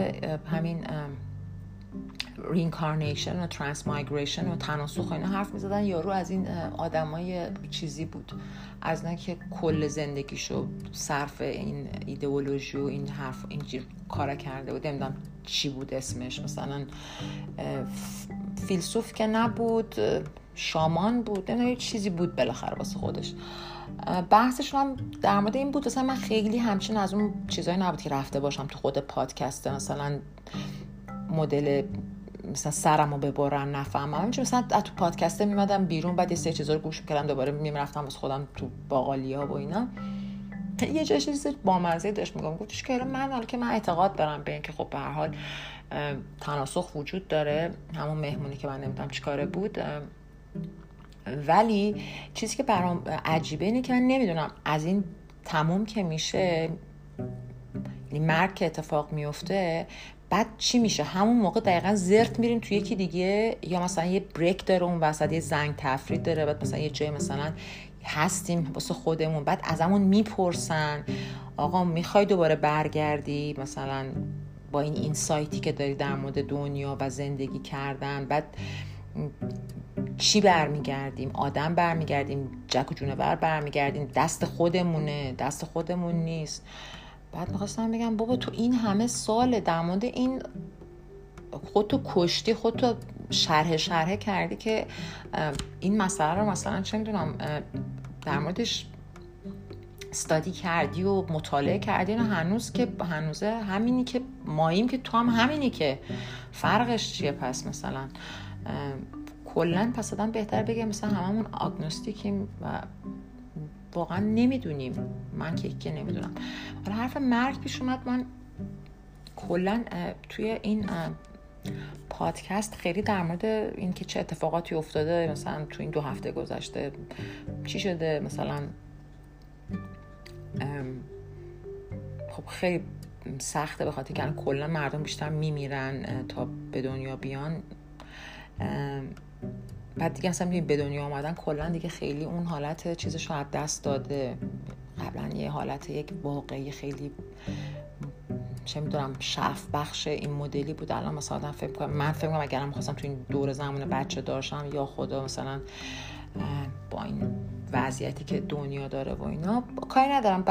همین reincarnation و transmigration و تناسخ اینا حرف می‌زدن. یارو از این آدمای چیزی بود. از نه که کل زندگیشو صرف این ایدئولوژی و این حرف اینجور کارا کرده بود. نمی‌دونم چی بود اسمش. مثلا فیلسوف که نبود شامان بود. نمی‌دونم چیزی بود بالاخره واسه خودش. بحثش هم در مورد این بود. مثلا من خیلی همچین از اون چیزایی نبود که رفته باشم تو خود پادکست. مثلا مدل مثلا سرم رو ببرن نفهمم. همینجور مثلا تو پادکست میمدم بیرون بعد یه سه چیزا گوش می‌کردم دوباره می‌رفتم واسه خودم تو باقالیا و اینا. یه جای چیز بامزه داشت میگم گفتش که من حالا که من اعتقاد دارم به اینکه خب به هر حال تناسخ وجود داره همون مهمونی که من نمی‌دونم چیکاره بود. ولی چیزی که برام عجیبه اینه که من نمی‌دونم از این تموم که میشه یعنی مرگ که اتفاق میفته بعد چی میشه؟ همون موقع دقیقا زرت میریم تو یکی دیگه یا مثلا یه بریک داره اون وسط یه زنگ تفرید داره بعد مثلا یه جای مثلا هستیم واسه خودمون. بعد از همون می‌پرسن آقا می‌خوای دوباره برگردی؟ مثلا با این اینسایتی که داری در مورد دنیا و زندگی کردن. بعد چی برمیگردیم؟ آدم برمیگردیم جک و جونور برمیگردیم. دست خودمونه دست خودمون نیست. بعد می‌خواستم بگم بابا تو این همه سال در مورد این خودتو کشتی خودتو شرح شرح کردی که این مسئله رو مثلا چه می‌دونم در موردش استادی کردی و مطالعه کردی و هنوز که هنوزه همینی که ماییم که تو هم همینی که. فرقش چیه پس مثلا؟ کلا پس آدم بهتر بگه مثلا هممون آگنوستیکیم و واقعا نمی‌دونیم. من که که نمی‌دونم. حالا حرف مرگ پیش اومد. من کلا توی این پادکست خیلی در مورد اینکه چه اتفاقاتی افتاده مثلا تو این دو هفته گذشته چی شده مثلا خب خیلی سخته به خاطر که کلا مردم بیشتر میمیرن تا به دنیا بیان. بعد دیگه اصلا به دنیا آمدن کلا دیگه خیلی اون حالت چیزش رو از دست داده. قبلا یه حالت یک واقعی خیلی چه می‌دونم شف بخش این مدلی بود. الان مثلا فکر کنم من فکر کنم اگرم خواستم تو این دور زمان بچه داشتم یا خدا مثلا با این وضعیتی که دنیا داره و اینا کاری ندارم.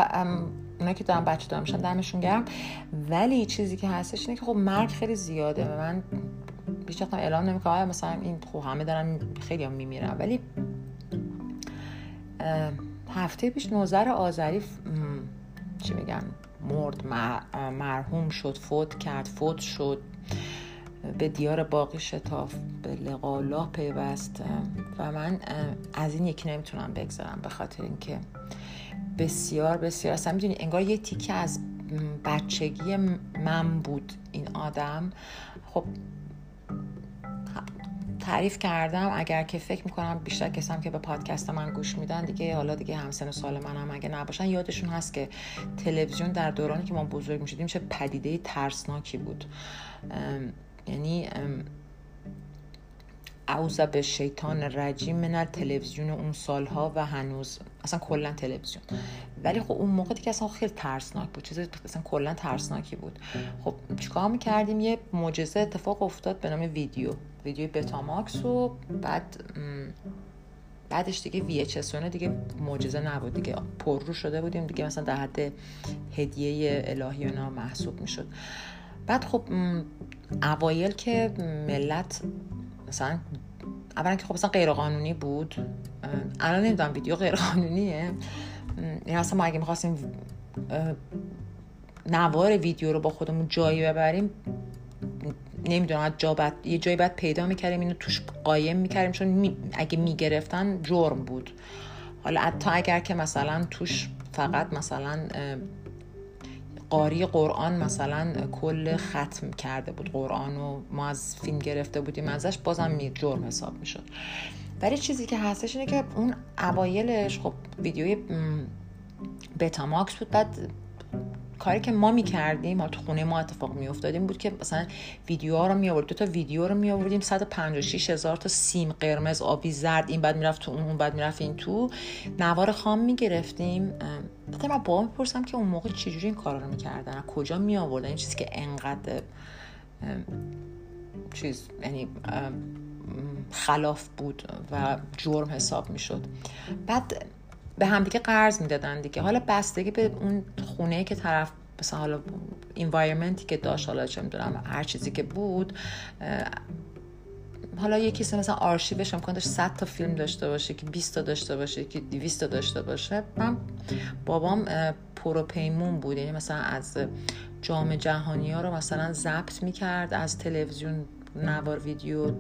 اونا که دارم بچه دارم میشن دمشون گرم. ولی چیزی که هستش اینه که خب مرگ خیلی زیاده و من بیش وقت اعلام نمی‌کنم. مثلا این خب همه دارن خیلی هم میمیرن. ولی هفته پیش نوزر آذری چی میگن؟ مرد مرحوم شد فوت کرد فوت شد. به دیار باقی شتاف به لقالا پیوست. و من از این یکی نمی‌تونم بگذارم به خاطر اینکه بسیار بسیار اصلا می‌دونی انگار یه تیکه از بچگی من بود این آدم. خب تعریف کردم. اگر که فکر می‌کنم بیشتر کسام که به پادکست من گوش میدن دیگه حالا دیگه همسن و سال من هم اگه نباشن یادشون هست که تلویزیون در دورانی که ما بزرگ می‌شدیم چه پدیده ترسناکی بود. یعنی اوزا به شیطان رجیم من تلویزیون اون سالها و هنوز اصلا کلا تلویزیون. ولی خب اون موقع دیگه اصلا خیلی ترسناک بود. چیز اصلا کلا ترسناکی بود. خب چیکار می‌کردیم؟ یه معجزه اتفاق افتاد به نام ویدیو. ویدیو بتاماکس و بعد بعدش دیگه وی دیگه معجزه نبود. دیگه پررو شده بودیم. دیگه مثلا در حد هدیه الهی اینا محسوب می‌شد. بعد خب اوایل که ملت مثلا اولا که خب مثلا غیر قانونی بود الان نمی‌دونم ویدیو غیر قانونیه این اصلا ما اگه می‌خواستیم نوار ویدیو رو با خودمون جایی ببریم نمی‌دونم جا بد... یه جایی باید پیدا می‌کردیم اینو توش قایم می‌کردیم چون می... اگه می‌گرفتن جرم بود. حالا حتی اگر که مثلا توش فقط مثلا قاری قرآن مثلا کل ختم کرده بود قرآن و ما از فیلم گرفته بودیم ازش بازم جرم حساب می‌شد. ولی چیزی که هستش اینه که اون اوایلش خب ویدیوی بتاماکس بود. بعد کاری که ما می‌کردیم ما تو خونه ما اتفاق میافتادیم بود که مثلا ویدیوها رو می آورد دو تا ویدیو رو می آوردیم 156 هزار تا سیم قرمز آبی زرد. این بعد می‌رفت تو اون بعد می‌رفت این تو. نوار خام می‌گرفتیم. بعد من با می‌پرسم که اون موقع چجوری این کارا رو می‌کردن؟ کجا می آوردن این چیزی که انقدر چیز یعنی خلاف بود و جرم حساب می‌شد. بعد به همدیگه قرض می‌دادن دیگه. حالا بستگی به اون خونه که طرف مثلا حالا انوایرمنتی که داشت حالا چه می‌دونم هر چیزی که بود حالا یه کسی مثلا آرشیوش امکان داشت 100 تا فیلم داشته باشه که 20 تا داشته باشه که 200 تا داشته باشه. من بابام پروپیمون بود. یعنی مثلا از جام جهانی ها رو مثلا ضبط می‌کرد از تلویزیون نوار ویدیو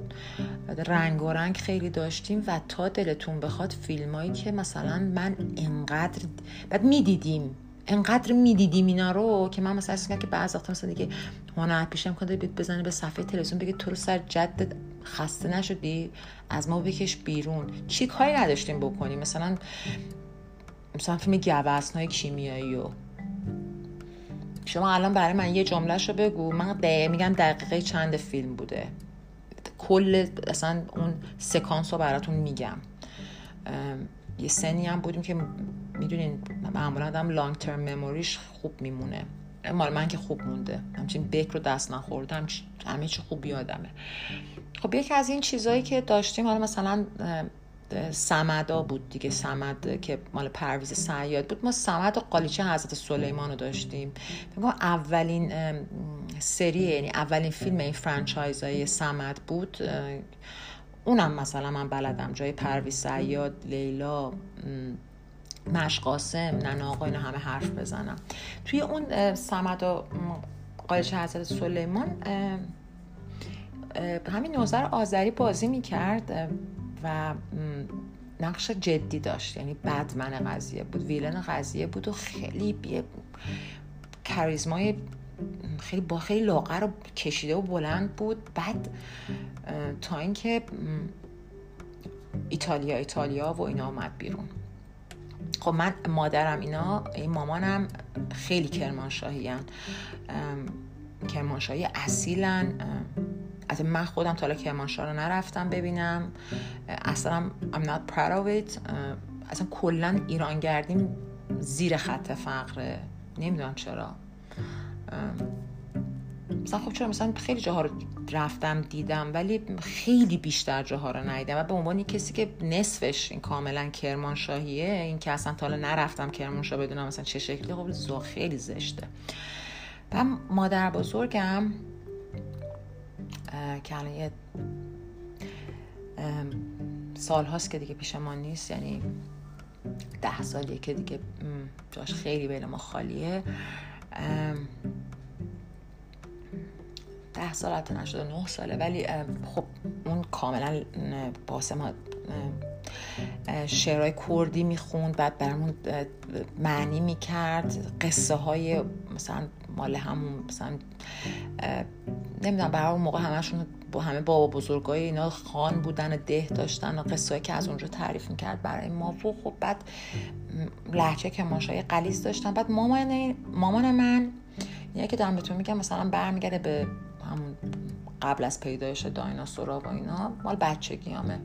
رنگ و رنگ خیلی داشتیم و تا دلتون بخواد فیلمایی که مثلا من انقدر بعد می‌دیدیم انقدر می‌دیدیم اینا رو که من مثلا اصلا که بعض وقتا مثلا دیگه هنر پیشم کنه بزنه به صفحه تلویزیون بگه تو رو سر جدت خسته نشدی از ما بکش بیرون. چی کاری نداشتیم بکنیم؟ مثلا مثلا فیلم گوزنای کیمیایی و شما الان برای من یه جمله رو بگو. من دقیقه میگم دقیقه چند فیلم بوده. کل اصلا اون سکانس رو براتون میگم. یه سنی هم بودیم که می‌دونین معمولا آدم لانگ ترم مموریش خوب میمونه. مال من که خوب مونده. همچین بک رو دست نخوردم همه چی خوب یادمه. خب یکی از این چیزهایی که داشتیم حالا مثلا سمدا بود دیگه. سمد که مال پرویز صیاد بود. ما سمد و قالیچه حضرت سلیمان رو داشتیم. بگم اولین سری یعنی اولین فیلم این franchise های سمد بود. اونم مثلا من بلدم. جای پرویز صیاد لیلا مش قاسم ننه آقا اینا همه حرف بزنم. توی اون سمد و قالیچه حضرت سلیمان همین نوزر آذری بازی می‌کرد. و نقش جدی داشت. یعنی بدمن قضیه بود ویلن قضیه بود و خیلی بیه کاریزمای خیلی با خیلی لاغر و کشیده و بلند بود. بعد تا اینکه ایتالیا ایتالیا و اینا آمد بیرون. خب من مادرم اینا این مامانم خیلی کرمانشاهی هن. کرمانشاهی اصیلن. از من خودم تا کرمانشاه رو نرفتم ببینم. اصلا I'm not proud of it. اصلا کلا ایران گردیم زیر خط فقره نمی‌دونم چرا. مثلا خب چرا مثلا خیلی جاها رو رفتم دیدم ولی خیلی بیشتر جاها رو ندیدم. و به عنوان کسی که نصفش این کاملا کرمانشاهیه این که اصلا تا نرفتم کرمانشاه بدونم مثلا چه شکلی خب خیلی زشته. و مادر بزرگم که الان یه سال هاست که دیگه پیش ما نیست یعنی ده سالیه که دیگه جاش خیلی بین ما خالیه. ده سال حتی نشده نه ساله ولی خب اون کاملا باسه ما شعرهای کردی می‌خوند بعد برامون معنی می‌کرد قصه های مثلا مال همون مثلا نمی‌دونم برای اون موقع همشون با همه بابا بزرگای اینا خان بودن و ده داشتن و قصه که از اونجا تعریف می‌کرد برای ما. و خب بعد لحچه که ماشای قلیز داشتن. بعد مامان مامان من اینه که دارم بهتون میگم مثلا برمیگرده به همون قبل از پیدایش دایناسورا و اینا مال بچگیامه.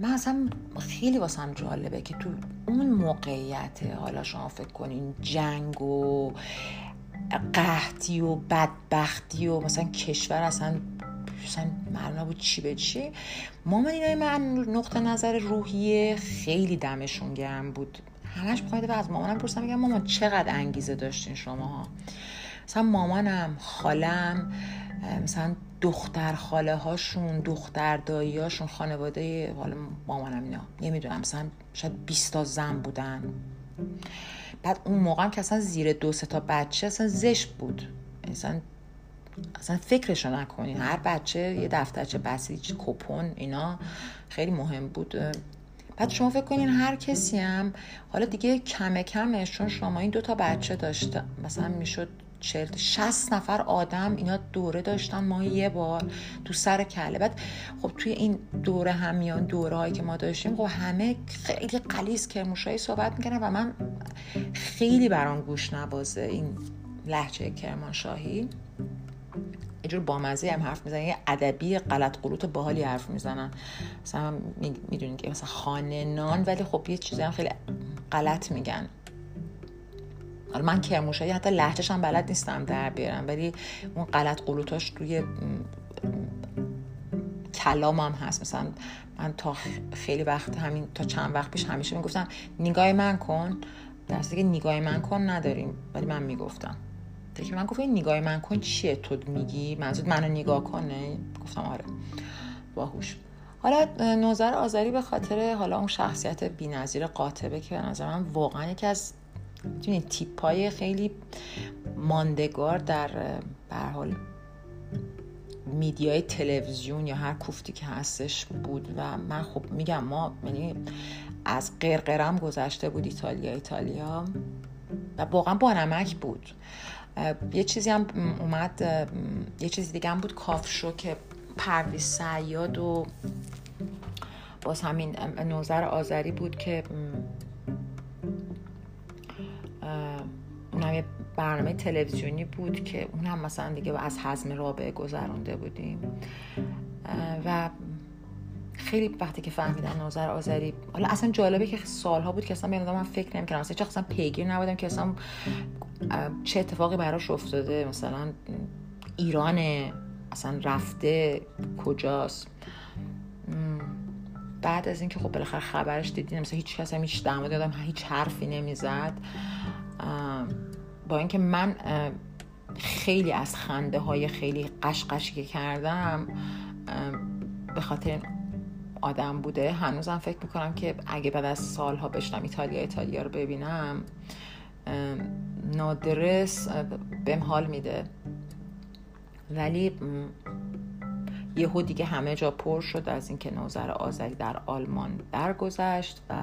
من اصلا خیلی واسم جالبه که تو اون موقعیت حالا شما فکر کنین جنگ و قحطی و بدبختی و مثلا کشور اصلا مثلا معلوم بود چی به چی. اینای من نقطه نظر روحیه خیلی دمشون گرم بود. همش بخواید از مامانم پرسم میگم مامان چقدر انگیزه داشتین شما مثلا مامانم خالم مثلا دختر خاله هاشون دختر دایی هاشون خانواده حالا مامانم اینا. نمی‌دونم مثلا شاید 20 تا زن بودن. بعد اون موقع هم که اصلا زیر دو سه تا بچه اصلا زشت بود. اصلا اصلا فکرشو نکنین. هر بچه یه دفترچه بسیج کپون اینا خیلی مهم بود. بعد شما فکر کنین هر کسی هم حالا دیگه کمه کمش چون شما این دوتا بچه داشته مثلا می‌شد چل شست نفر آدم اینا دوره داشتن. ما یه بار تو سر کله. بعد خب توی این دوره همیان دوره هایی که ما داشتیم خب همه خیلی قلیز کرموشایی صحبت می‌کنن و من خیلی برام گوش نبازه این لحجه کرمانشاهی. یه جور بامزه هم حرف می‌زنن یه ادبی غلط قلوت باحالی حرف می‌زنن. مثلا می‌دونید که مثلا خانه نان ولی خب یه چیزی هم خیلی غلط میگن. حالا من کرموشایی حتی لحجهش هم بلد نیستم در بیارم ولی اون غلط قلوتاش توی کلامم هست. مثلا من تا خیلی وقت همین تا چند وقت پیش همیشه می‌گفتم نگاه من کن. در که نگاه من کن نداریم ولی من می‌گفتم. تا که من گفت این نگاه من کن چیه؟ تو میگی؟ منظور منو نگاه کنه؟ گفتم آره. باهوش. حالا نوزر آذری به خاطر حالا اون شخصیت بی‌نظیر قاطبه که به نظر من واقعا یکی از می‌دونید تیپ های خیلی ماندگار در حال میدیای تلویزیون یا هر کوفتی که هستش بود و من خب میگم ما یعنی از قرقرم گذشته بود ایتالیا ایتالیا و واقعا با نمک بود. یه چیزی هم اومد یه چیزی دیگه هم بود کاف شو که پرویز سیاد و باز همین نوزر آذری بود که اون هم یه برنامه تلویزیونی بود که اون هم مثلا دیگه از حزم رابعه گذرونده بودیم. و خیلی وقتی که فهمیدن نوزر آذری حالا اصلا جالبه که سالها بود که اصلا به من فکر نمی‌کردم. اصلا چه اصلا پیگیر نبودم که اصلا چه اتفاقی براش افتاده. مثلا ایران اصلا رفته کجاست. بعد از اینکه خب بالاخره خبرش دیدین مثلا هیچ کس هم هیچ در هیچ حرفی نمی‌زد. با اینکه من خیلی از خنده های خیلی قشقشی که کردم به خاطر آدم بوده هنوزم فکر می‌کنم که اگه بعد از سالها بشنم ایتالیا ایتالیا رو ببینم نادرس بهم حال میده. ولی یهو دیگه همه جا پر شد از اینکه نوزر آذری در آلمان درگذشت و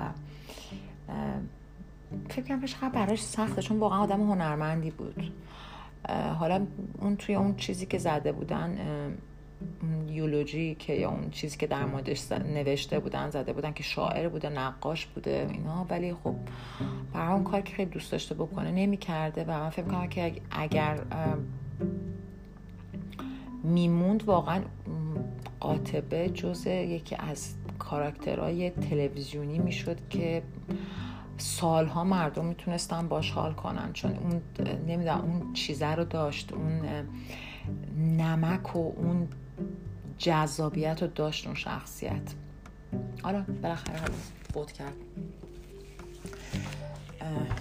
فکر کنم چقدر براش سخته چون واقعا آدم هنرمندی بود. حالا اون توی اون چیزی که زده بودن یولوژی که یا اون چیزی که در موردش نوشته بودن زده بودن که شاعر بوده نقاش بوده اینا. ولی خب برای اون کار که خیلی دوست داشته بکنه نمی‌کرده و من فکر کنم که اگر میموند واقعا قاطبه جز یکی از کاراکترهای تلویزیونی می‌شد که سالها مردم می‌تونستن باش حال کنن. چون اون نمی‌دونم اون چیزه رو داشت اون نمک و اون جذابیت رو داشت اون شخصیت. حالا بالاخره فوت کرد.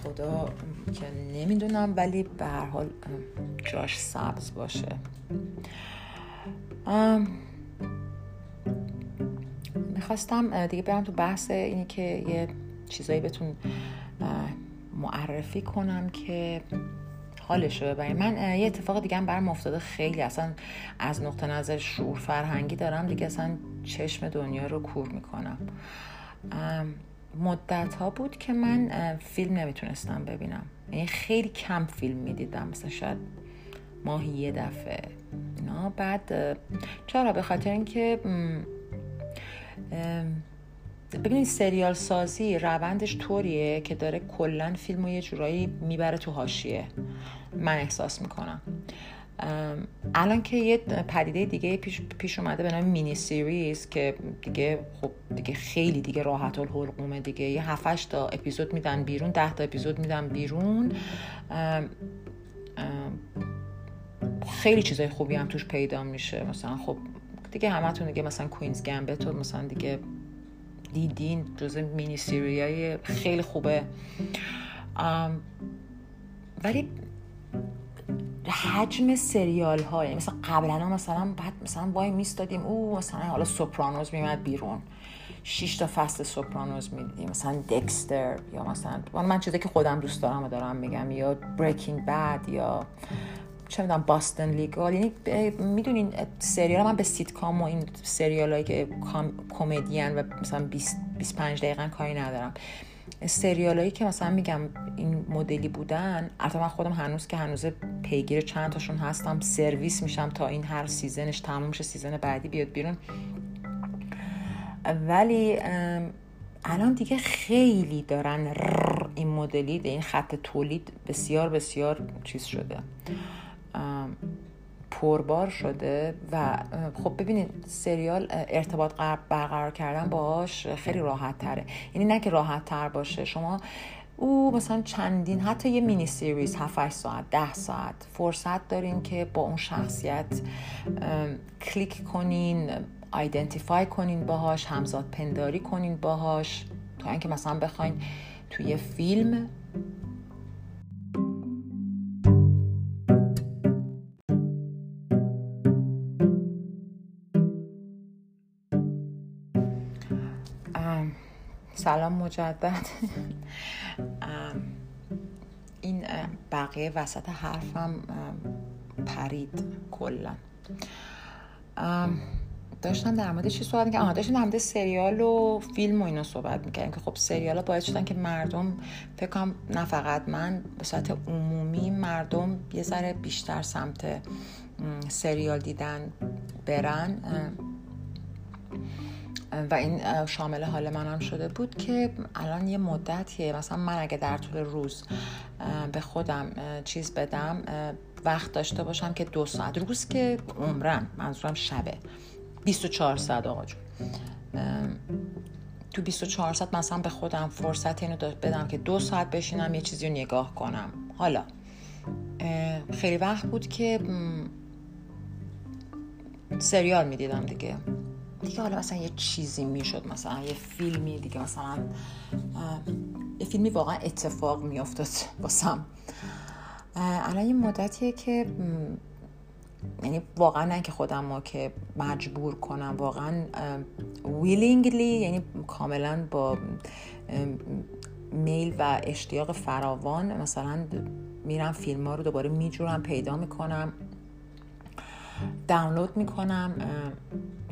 خدا که نمی‌دونم ولی به هر حال جاش سبز باشه. می‌خواستم دیگه برم تو بحث اینی که یه چیزایی بهتون معرفی کنم که حالش رو ببریم من یه اتفاق دیگه هم برام افتاده خیلی. اصلا از نقطه نظر شعور فرهنگی دارم دیگه اصلا چشم دنیا رو کور می‌کنم. مدت ها بود که من فیلم نمی‌تونستم ببینم. یعنی خیلی کم فیلم می‌دیدم. مثلا شاید ماهی یه دفعه. نه بعد چرا؟ به خاطر اینکه ببینید سریال سازی روندش طوریه که داره کلا فیلم و یه جورایی می‌بره تو هاشیه من احساس می‌کنم. الان که یه پدیده دیگه پیش, پیش اومده به نام مینی سیریز که دیگه خب دیگه خیلی دیگه راحت الحلقومه دیگه. یه هفتش تا اپیزود میدن بیرون ده تا اپیزود میدن بیرون. خیلی چیزای خوبی هم توش پیدا میشه. مثلا خب دیگه همتون دیگه مثلا کوینز گمبت مثلا دیگه دیدین جز مینی سیریای خیلی خوبه. ولی حجم سریال های یعنی مثلا قبلا مثلا بعد مثلا وای میستادیم او مثلا حالا سوپرانوز میمد بیرون. شش تا فصل سوپرانوز می‌دیدیم مثلا دکستر یا مثلا من چیزی که خودم دوست دارم و دارم میگم یا بریکینگ بد یا چه می‌دونم باستن لیگال یعنی می‌دونین سریال من به سیتکام و این سریال که کمدی ان و مثلا 20 25 دقیقه ای کاری ندارم. سریال هایی که مثلا میگم این مدلی بودن البته من خودم هنوز که هنوز پیگیر چند تاشون هستم سرویس میشم تا این هر season ش تموم شه season بعدی بیاد بیرون. ولی الان دیگه خیلی دارن این مدلی این خط تولید بسیار بسیار چیز شده. پربار شده و خب ببینید سریال ارتباط برقرار کردن باش خیلی راحت تره یعنی نه که راحت تر باشه شما او مثلا چندین حتی یه miniseries 7 ساعت ده ساعت فرصت دارین که با اون شخصیت کلیک کنین identify کنین باهاش همزاد پنداری کنین باهاش. تا اینکه مثلا بخواین توی فیلم سلام مجدد. این بقیه وسط حرفم پرید کلا. داشتم در مورد چی صحبت می‌کنم داشتم در مورد سریال و فیلم و اینا صحبت می‌کردم که خب سریال ها باید شدن که مردم فکر نه فقط من به صورت عمومی مردم یه ذره بیشتر سمت سریال دیدن برن. و این شامل حال منم شده بود که الان یه مدتیه. مثلا من اگه در طول روز به خودم چیز بدم وقت داشته باشم که دو ساعت روز که عمرم منظورم شبه. 24 ساعت آقا جون. تو 24 ساعت مثلا به خودم فرصت اینو بدم که دو ساعت بشینم یه چیزی رو نگاه کنم. حالا خیلی وقت بود که سریال می‌دیدم دیگه. دیگه حالا مثلا یه چیزی می‌شد مثلا یه فیلمی دیگه مثلا یه فیلمی واقعا اتفاق میافتاد باسم الان یه مدتیه که یعنی واقعا نه که خودم رو که مجبور کنم واقعا ویلینگلی یعنی کاملا با میل و اشتیاق فراوان مثلا میرم فیلم ها رو دوباره میجورم پیدا می‌کنم. دانلود می‌کنم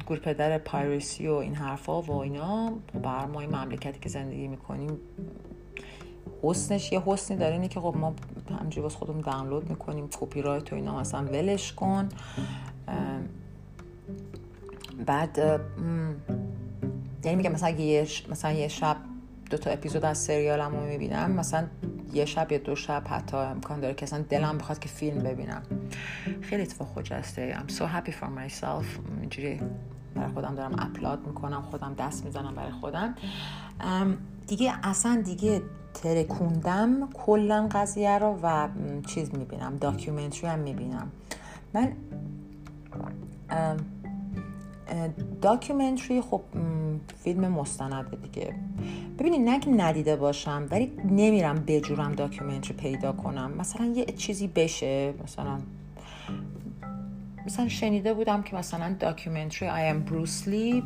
گور پدر پایرسی و این حرفا و اینا بر ما مملکتی که زندگی می‌کنیم. حسنش یه حسنی داره اینه که خب ما همجوری باز خودمون دانلود می‌کنیم کپی رایت و اینا مثلا ولش کن. بعد یعنی میگم مثلا یه مثلا یه شب دو تا اپیزود از سریالم رو می‌بینم. مثلا یه شب یا دو شب حتی امکان داره که اصلا دلم بخواد که فیلم ببینم. خیلی اتفاق خجسته I'm so happy for myself. اینجوری برای خودم دارم applaud می‌کنم خودم دست می‌زنم برای خودم. دیگه اصلا دیگه ترکوندم کلا قضیه رو و چیز می‌بینم. documentary هم می‌بینم. من documentary خب فیلم مستند دیگه. ببینید نه که ندیده باشم ولی نمیرم بجورم documentary پیدا کنم. مثلا یه چیزی بشه مثلا مثلا شنیده بودم که مثلا documentary I Am Bruce Lee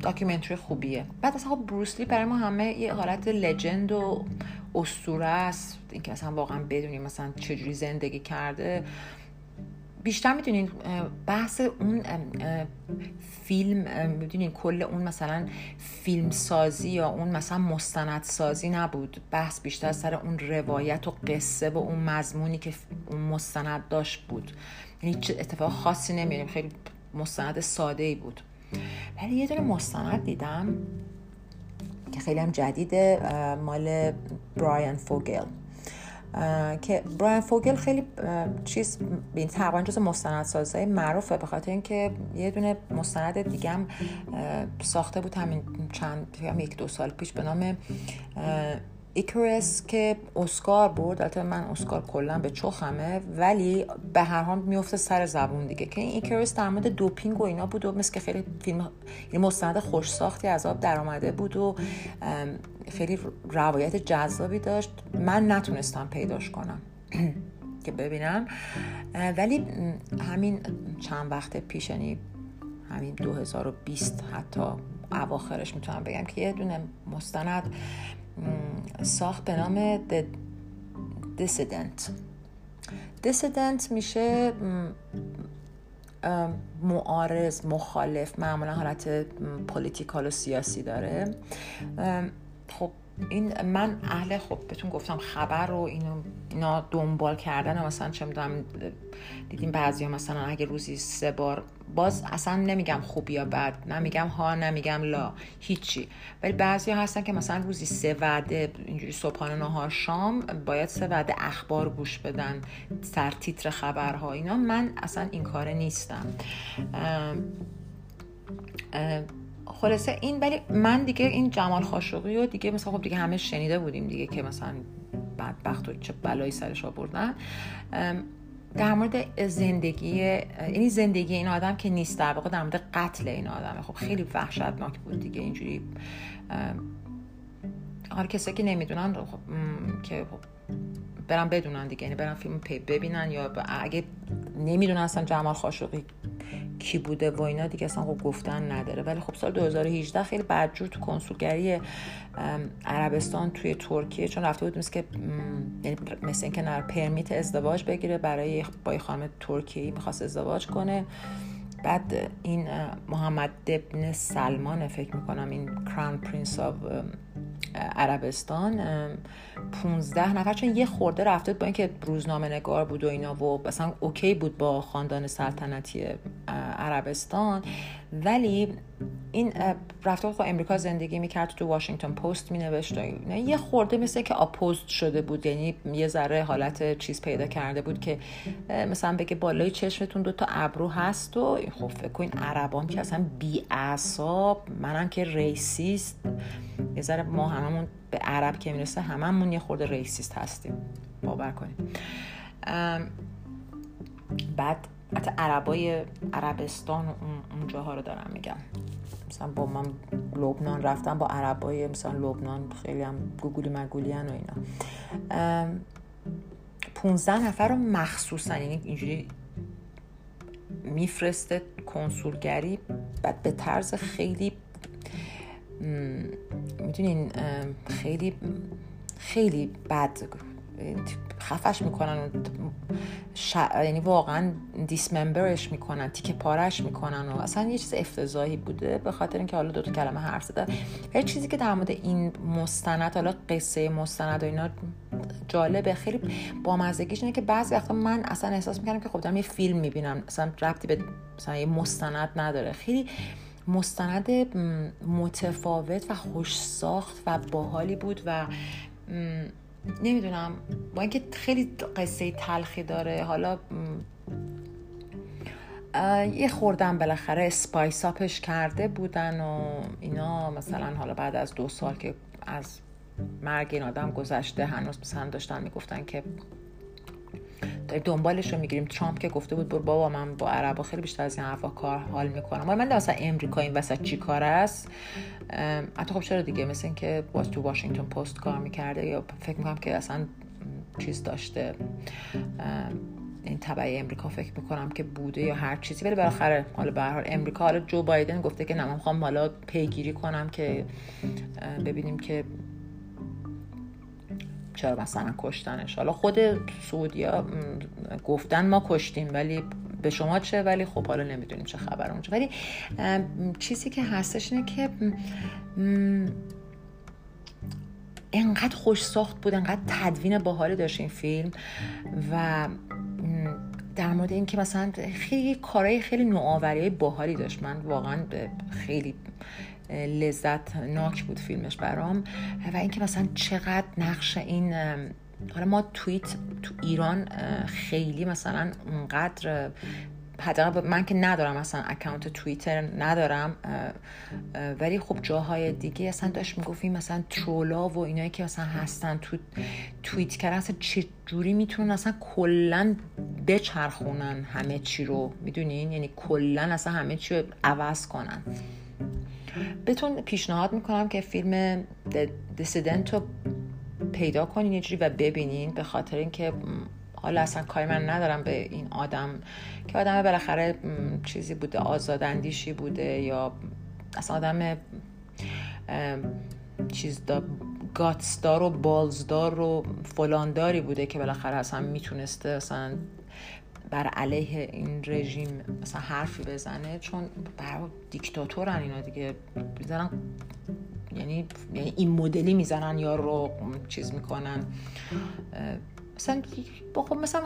documentary خوبیه. بعد اصلا خب بروسلی برای ما همه یه حالت legend و اسطوره است. اینکه اصلا واقعا بدونیم مثلا چجوری زندگی کرده. بیشتر می‌دونین بحث اون فیلم می‌دونین کل اون مثلا فیلم سازی یا اون مثلا مستند سازی نبود. بحث بیشتر سر اون روایت و قصه و اون مضمونی که اون مستند داشت بود. یعنی اتفاق خاصی نمیریم خیلی مستند ساده ای بود. ولی یه دونه مستند دیدم که خیلی هم جدیده مال برایان فوگل. که برایان فوگل خیلی چیز این تقریبا جز مستندسازهای معروفه به خاطر اینکه یه دونه مستند دیگه هم ساخته بود همین چند هم یک دو سال پیش به نام Icarus که اسکار برد البته من اسکار کلا به چخمه ولی به هر حال میفته سر زبون دیگه. که این Icarus در مورد دوپینگ و اینا بود و مثل که خیلی فیلم این مستند خوش ساختی از آب در آمده بود و خیلی روایت جذابی داشت. من نتونستم پیداش کنم که ببینم. ولی همین چند وقت پیش یعنی همین 2020 حتی اواخرش می‌تونم بگم که یه دونه مستند ساخت به نام Dissident. Dissident میشه معارض مخالف معمولا حالت پولیتیکال و سیاسی داره. خب این من اهل خب بهتون گفتم خبر رو اینو اینا دنبال کردن مثلا چه می‌دونم دیدیم بعضی مثلا اگه روزی سه بار باز اصلا نمیگم خوب یا بد نمیگم ها نمیگم لا هیچی. ولی بعضی هستن که مثلا روزی سه وعده اینجوری صبحانه نهار شام باید سه وعده اخبار گوش بدن سر تیتر خبرها. اینا من اصلا این کاره نیستم. خلاصه این ولی من دیگه این جمال خاشقی و دیگه مثلا خب دیگه همه شنیده بودیم دیگه که مثلا بدبخت و چه بلایی سرش آوردن. در مورد زندگی یعنی زندگی این آدم که نیست در واقع در مورد قتل این آدمه خب خیلی وحشتناک بود دیگه اینجوری. حالا کسی که نمی‌دونن خب که خب برن بدونن دیگه یعنی برن فیلم ببینن یا اگه نمی‌دونن اصلا جمال خاشقی کی بوده و اینا دیگه اصلا خب گفتن نداره. ولی خب سال 2018 خیلی بدجور تو کنسولگری عربستان توی ترکیه چون رفته بود مثل که یعنی مثل اینکه بره permit ازدواج بگیره برای با خانم ترکیه می‌خواست ازدواج کنه. بعد این محمد ابن سلمان فکر می‌کنم این crown prince of عربستان 15 نفر چون یه خورده رفته با اینکه روزنامه نگار بود و اینا و مثلا اوکی بود با خاندان سلطنتی عربستان. ولی این رفته با امریکا زندگی می‌کرد تو واشنگتن پست مینوشت و یه خورده مثل که opposed شده بود یعنی یه ذره حالت چیز پیدا کرده بود که مثلا بگه بالای چشمتون دوتا ابرو هست و خب فکر کن عربان که اصلا بی اعصاب منم که racist. یه ذره ما هممون به عرب که می‌رسه هممون یه خورده racist هستیم. باور کنیم بعد حتی عربای عربستان و اون جاها رو دارم میگم. مثلا با من لبنان رفتم با عربای مثلا لبنان خیلی هم گوگولی مگولی و اینا. 15 نفر رو مخصوصا یعنی اینجوری میفرسته کنسولگری بعد به طرز خیلی می‌دونین خیلی خیلی بد خفش می‌کنن ش... یعنی واقعا دیسممبرش می‌کنن تیکه پارش می‌کنن و اصلا یه چیز افتضاحی بوده به خاطر اینکه حالا دو تا کلمه حرف زده هر چیزی که در مورد این مستند حالا قصه مستند و اینا جالبه خیلی بامزگیش اینه که بعضی وقتا من اصلا احساس می‌کنم که خب دارم یه فیلم می‌بینم اصلا ربطی به مثلا یه مستند نداره. خیلی مستند متفاوت و خوش ساخت و باحالی بود و نمی‌دونم با اینکه خیلی قصه تلخی داره حالا یه خوردن بالاخره اسپایس کرده بودن و اینا مثلا حالا بعد از دو سال که از مرگ این آدم گذشته هنوز مثلا داشتن می‌گفتن که دنبالش رو می‌گیریم. ترامپ که گفته بود برو بابا من با عربا خیلی بیشتر از این حرفا کار حال می‌کنم. من مثلا امریکا این وسط چی کار است؟ حتی خب چرا دیگه؟ مثل اینکه باز تو واشنگتن پست کار می‌کرده یا فکر می‌کنم که اصلا چیز داشته. این تبعی امریکا فکر می‌کنم که بوده یا هر چیزی. ولی بالاخره حالا به حال امریکا حالا جو بایدن گفته که نه من می‌خوام حالا پیگیری کنم که ببینیم که چرا مثلا کشتنش؟ حالا خود سعودیا گفتن ما کشتیم ولی به شما چه؟ ولی خب حالا نمی‌دونیم چه خبر اونجا ولی چیزی که هستش اینه که انقدر خوش ساخت بود انقدر تدوین باحالی داشت این فیلم و در مورد اینکه مثلا خیلی کارهای خیلی نوآوری باحالی داشت. من واقعا خیلی لذت ناک بود فیلمش برام. و اینکه مثلا چقدر نقش این حالا ما توییت تو ایران خیلی مثلا اونقدر حداقل من که ندارم مثلا اکانت توییتر ندارم ولی خب جاهای دیگه اصلا داشت می‌گفتیم مثلا ترولا و اینایی که مثلا هستن تو توییت کردن اصلا چه جوری می‌تونن اصلا کلا بچرخونن همه چی رو؟ می‌دونین؟ یعنی کلا اصلا همه چی رو عوض کنن. بهتون پیشنهاد می‌کنم که فیلم دیسیدنت رو پیدا کنین یه و ببینین به خاطر اینکه حالا اصلا کاری من ندارم به این آدم که آدم بالاخره چیزی بوده آزاداندیشی بوده یا اصلا آدم چیز دا گاتسدار و بالزدار و فلانداری بوده که بالاخره اصلا می‌تونسته اصلا بر علیه این رژیم مثلا حرفی بزنه چون بر دیکتاتورن اینا دیگه. می‌زنن یعنی یعنی این مدلی می‌زنن یا رو چیز می‌کنن. مثلا خب مثلا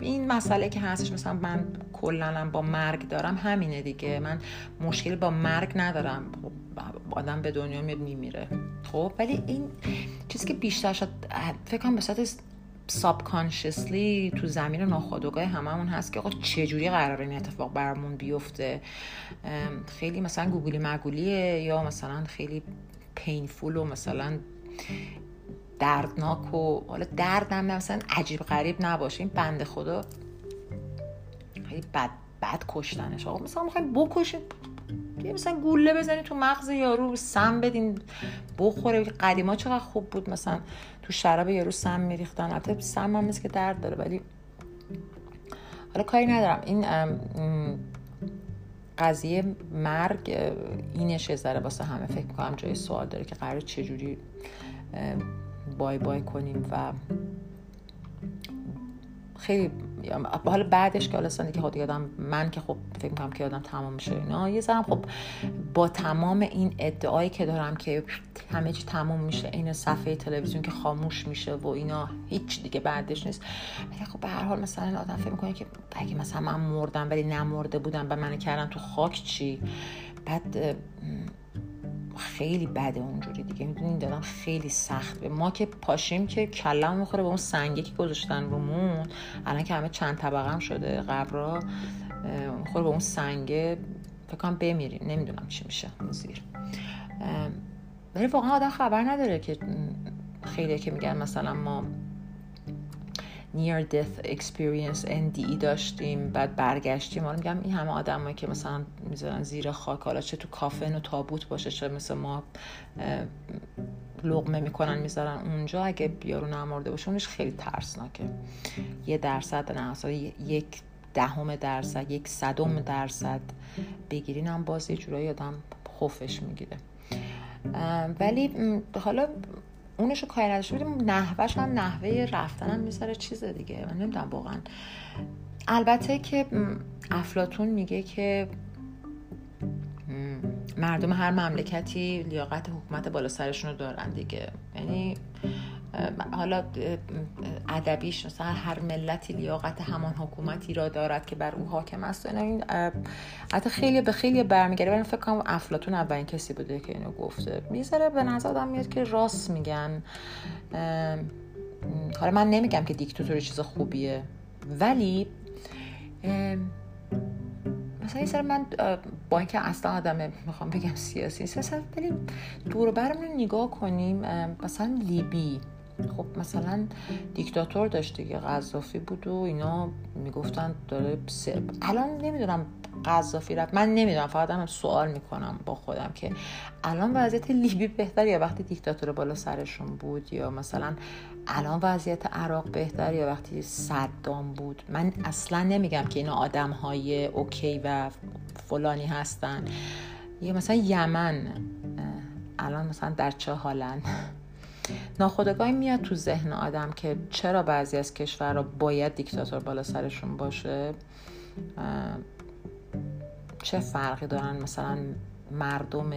این مسئله که هستش مثلا من کلا با مرگ دارم همینه دیگه. من مشکل با مرگ ندارم. خب آدم به دنیا میاد میمیره. خب ولی این چیزی که بیشتر شد فکر کنم به صورت سابکانشسلی تو زمین ناخودآگاه هممون هست که آقا چجوری قرار این اتفاق برامون بیفته؟ خیلی مثلا گوگلی مگولیه یا مثلا خیلی پینفول و مثلا دردناک و حالا دردم مثلا عجیب غریب نباشه. این بنده خدا خیلی بد بد کشتنش. آقا مثلا می‌خوایم بکشیم. یه مثلا گوله بزنی تو مغز یارو سم بدین. بخوره. قدیما چقدر خوب بود مثلا تو شراب یارو سم میریختن. البته سم هم که درد داره ولی حالا کاری ندارم. این قضیه مرگ اینش ذره واسه همه فکر می‌کنم جای سوال داره که قرار چجوری بای بای کنیم و خیلی حالا بعدش که حالا که خود یادم من که خب فکر می‌کنم که یادم تمام میشه اینا یه زرم خب با تمام این ادعایی که دارم که همه چی تمام میشه این صفحه تلویزیون که خاموش میشه و اینا هیچ دیگه بعدش نیست. ولی خب به هر حال مثلا آدم فکر می‌کنه که اگه مثلا من مردم ولی نمرده بودم و من کردم تو خاک چی؟ بعد خیلی بده اونجوری دیگه. می‌دونین دادم خیلی سخت. به ما که پاشیم که کلم می‌خوره به اون سنگه که گذاشتن رومون. الان که همه چند طبقه هم شده قبرا می‌خوره به اون سنگه فکر کنم بمیریم. نمی‌دونم چی میشه. اون زیر. ولی واقعا آدم خبر نداره که خیلی که میگن مثلا ما death experience NDE داشتیم بعد برگشتیم. حالا میگم این همه آدمایی که مثلا می‌ذارن زیر خاک حالا چه تو کافن و تابوت باشه چه مثل ما لغمه می‌کنن می‌ذارن اونجا اگه بیارو نمارده باشه اونش خیلی ترسناکه. یه درصد نه یک دهم درصد یک صدم درصد بگیرین هم باز یه جورایی آدم خوفش می‌گیره. ولی حالا اونشو کاری نداشته بودیم. نحوهش هم نحوه رفتنم می‌ذاره چیز دیگه. من نمی‌دونم واقعا. البته که افلاتون میگه که مردم هر مملکتی لیاقت حکومت بالا سرشون رو دارن دیگه. یعنی حالا ادبیش مثلا هر ملتی لیاقت همان حکومتی را دارد که بر او حاکم است. این حتی خیلی به خیلی برمیگرده. ولی فکر کنم افلاطون اولین کسی بوده که اینو گفته. می‌ذاره به نظر آدم میاد که راست میگن. حالا من نمیگم که دیکتاتوری چیز خوبیه. ولی مثلا سر من با اینکه اصلا آدم می‌خوام بگم سیاسی نیست ولی دور برمون نگاه کنیم مثلا لیبی. خب مثلا دیکتاتور داشته که قذافی بود و اینا می‌گفتن داره الان نمی‌دونم قذافی رفت. من نمی‌دونم فقط هم سوال می‌کنم با خودم که الان وضعیت لیبی بهتر یا وقتی دیکتاتور بالا سرشون بود؟ یا مثلا الان وضعیت عراق بهتر یا وقتی صدام بود؟ من اصلا نمیگم که اینا آدم های اوکی و فلانی هستن. یا مثلا یمن الان مثلا در چه حالن؟ ناخودآگاهی میاد تو ذهن آدم که چرا بعضی از کشورها باید دیکتاتور بالا سرشون باشه؟ چه فرقی دارن؟ مثلا مردم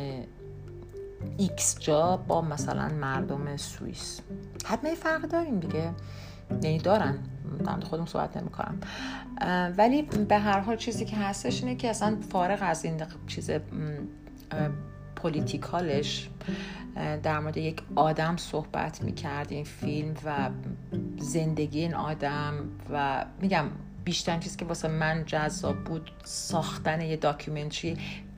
X جا با مثلا مردم سوئیس. حتما فرق داریم دیگه. یعنی دارن. در خودم صحبت نمی کنم ولی به هر حال چیزی که هستش اینه که اصلا فارغ از این چیز پولیتیکالش در مورد یک آدم صحبت می‌کرد این فیلم و زندگی این آدم و میگم بیشتر چیزی که واسه من جذاب بود ساختن یه داکیومنتری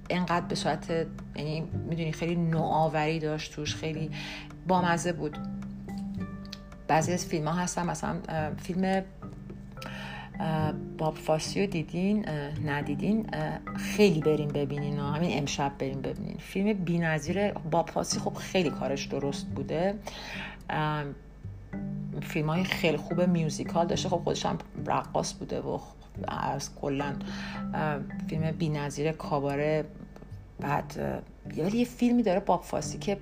انقدر به صورت یعنی می‌دونی خیلی نوآوری داشت توش خیلی بامزه بود. بعضی از فیلم ها هستن مثلا فیلم باب فاسیو دیدین ندیدین خیلی بریم ببینین همین امشب بریم ببینین. فیلم بینظیر باب فاسی خب خیلی کارش درست بوده. فیلم های خیلی خوب میوزیکال داشته. خب خودش هم رقاص بوده و از کلا فیلم بینظیر کاباره. بعد یه فیلمی داره باب فاسی که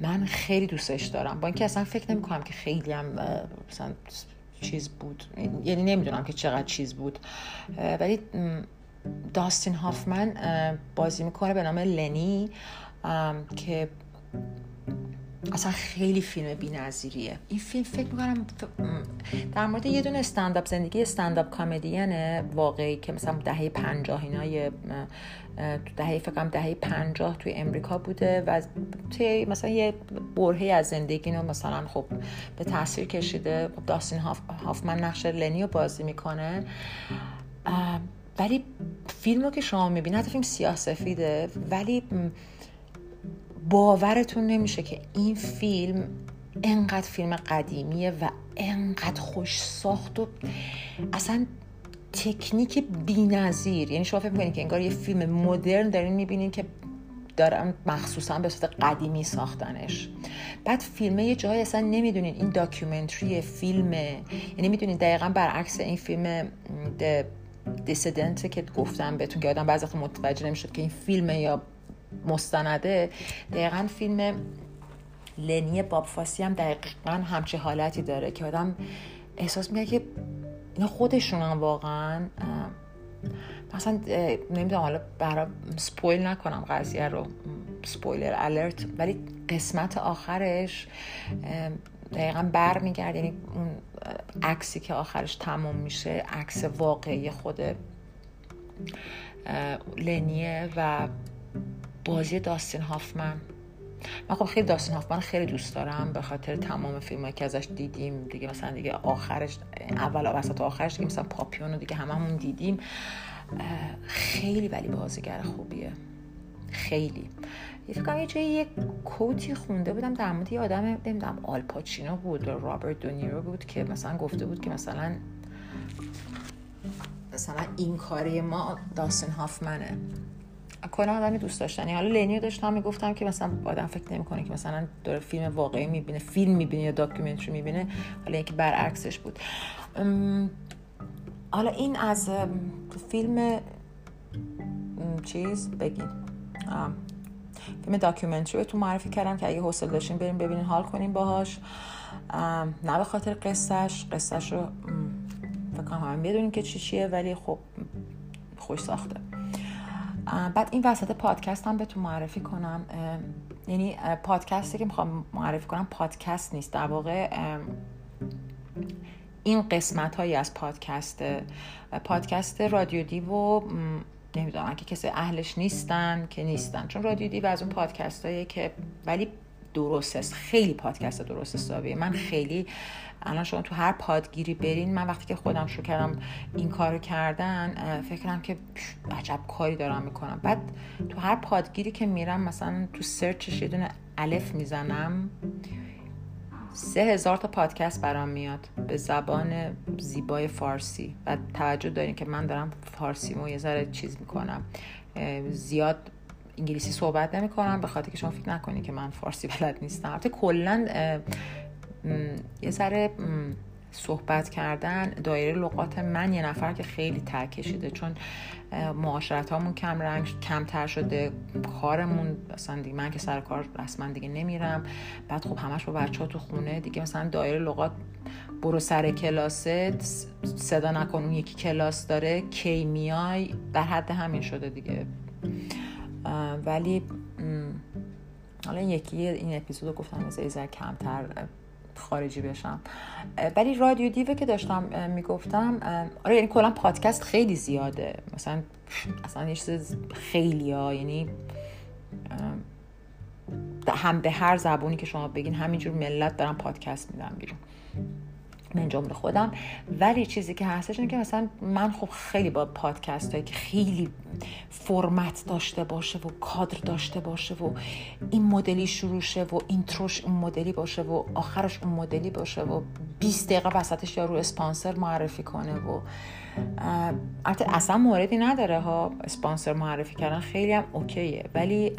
من خیلی دوستش دارم. با اینکه اصلا فکر نمی کنم که خیلی هم مثلا چیز بود. یعنی نمی‌دونم که چقدر چیز بود. ولی داستین هافمن بازی می‌کنه به نام لنی که اصلا خیلی فیلم بی نظیریه. این فیلم فکر می‌کنم در مورد یه دونه استنداپ زندگی استنداپ کامدین واقعی که مثلا دهه پنجاه اینا دهه فکرم دهه پنجاه توی امریکا بوده و توی مثلا یه برهی از زندگی رو مثلا خب به تاثیر کشیده خب داستین هاف، هافمن نقش لنی رو بازی می‌کنه ولی فیلم رو که شما می‌بینید حتی فیلم سیاه سفیده ولی باورتون نمیشه که این فیلم انقدر فیلم قدیمیه و انقدر خوش ساخت و اصلا تکنیک نظیر یعنی شما فکر می‌کنید که انگار یه فیلم مدرن دارین می‌بینین که دارم مخصوصا به صورت قدیمی ساختنش. بعد فیلمه یه جایی اصلا نمی‌دونین این داکیومنتری فیلمه. یعنی می‌دونین دقیقا برعکس این فیلم دیسیدنت که گفتم بهتون که آدم بعضی متوجه نمی‌شد که این فیلمه یا مستنده. دقیقا فیلم لنی باب فاسی هم دقیقا همچه حالتی داره که آدم احساس میگه که اینا خودشونن واقعا مثلا نمی‌دونم حالا برای سپویل نکنم قضیه رو سپویلر الرت ولی قسمت آخرش دقیقا بر میگرد یعنی اون عکسی که آخرش تموم میشه عکس واقعی خود لنیه و بازی داستین هافمن. من خب خیلی داستین هافمن خیلی دوست دارم به خاطر تمام فیلم که ازش دیدیم. دیگه مثلا دیگه آخرش اول وسط آخرش دیگه مثلا پاپیون رو دیگه هممون دیدیم. خیلی ولی بازیگر خوبیه. خیلی. یه فکر یه جایی یه quote ی خونده بودم در مورد یه آدم نمی‌دونم آلپاچینو بود و رابرت دونیرو بود که مثلا گفته بود که مثلا مثلا این کاری ما داستین هافمنه. کلا آدمی دوست داشتنی. حالا اینو داشتم می‌گفتم که مثلا آدم فکر نمی‌کنه که مثلا داره فیلم واقعی می‌بینه فیلم می‌بینه یا documentary می‌بینه. حالا اینکه برعکسش بود. حالا این از فیلم چیز بگین فیلم داکیومنتری بهتون معرفی کردم که اگه حوصله داشتین بریم ببینین حال کنیم باهاش. نه به خاطر قصهش قصهش رو فکر کنم هم بدونین که چی چیه ولی خب خوش ساخته. بعد این وسط پادکست هم بهتون معرفی کنم. یعنی پادکستی که می‌خوام معرفی کنم پادکست نیست. در واقع این قسمت هایی از پادکست پادکست رادیو دیو و نمی‌دونم که کسی اهلش نیستن که نیستن. چون رادیو دیو از اون پادکست هایی که ولی درست است. خیلی پادکست درست حسابیه. من خیلی الان شما تو هر پادگیری برین من وقتی که خودم شروع کردم این کارو کردن فکرم که عجب کاری دارم می‌کنم. بعد تو هر پادگیری که میرم مثلا تو سرچش یه دونه الف می‌زنم سه هزار تا پادکست برام میاد به زبان زیبای فارسی. و توجه دارین که من دارم فارسی مو یه ذره چیز می‌کنم. زیاد انگلیسی صحبت نمی کنم به خاطر که شما فکر نکنید که من فارسی بلد نیستم. البته کلا یه ذره صحبت کردن دایره لغات من یه نفر که خیلی تر کشیده چون معاشرت هامون کم رنگ کمتر شده کارمون مثلا دیگه من که سر کار رسما دیگه نمیرم. بعد خب همش با بچه ها تو خونه دیگه مثلا دایره لغات برو سر کلاست صدا نکن اون یکی کلاس داره کی میای؟ در حد همین شده دیگه. ولی حالا یکی این اپیزود گفتم از ایزر کمتر خارجی بشم. ولی رادیو دیوه که داشتم می‌گفتم آره یعنی کلا پادکست خیلی زیاده. مثلا اصلا یه چیز خیلی ها یعنی هم به هر زبونی که شما بگین همینجور ملت دارن پادکست میدن بیرون. من جمله خودم ولی چیزی که هستش اینه که مثلا من خب خیلی با پادکست هایی که خیلی فرمت داشته باشه و کادر داشته باشه و این مدلی شروع شه و اینتروش اون مدلی باشه و آخرش اون مدلی باشه و 20 دقیقه وسطش یا رو اسپانسر معرفی کنه و اصلا موردی نداره ها اسپانسر معرفی کردن خیلی هم اوکیه. ولی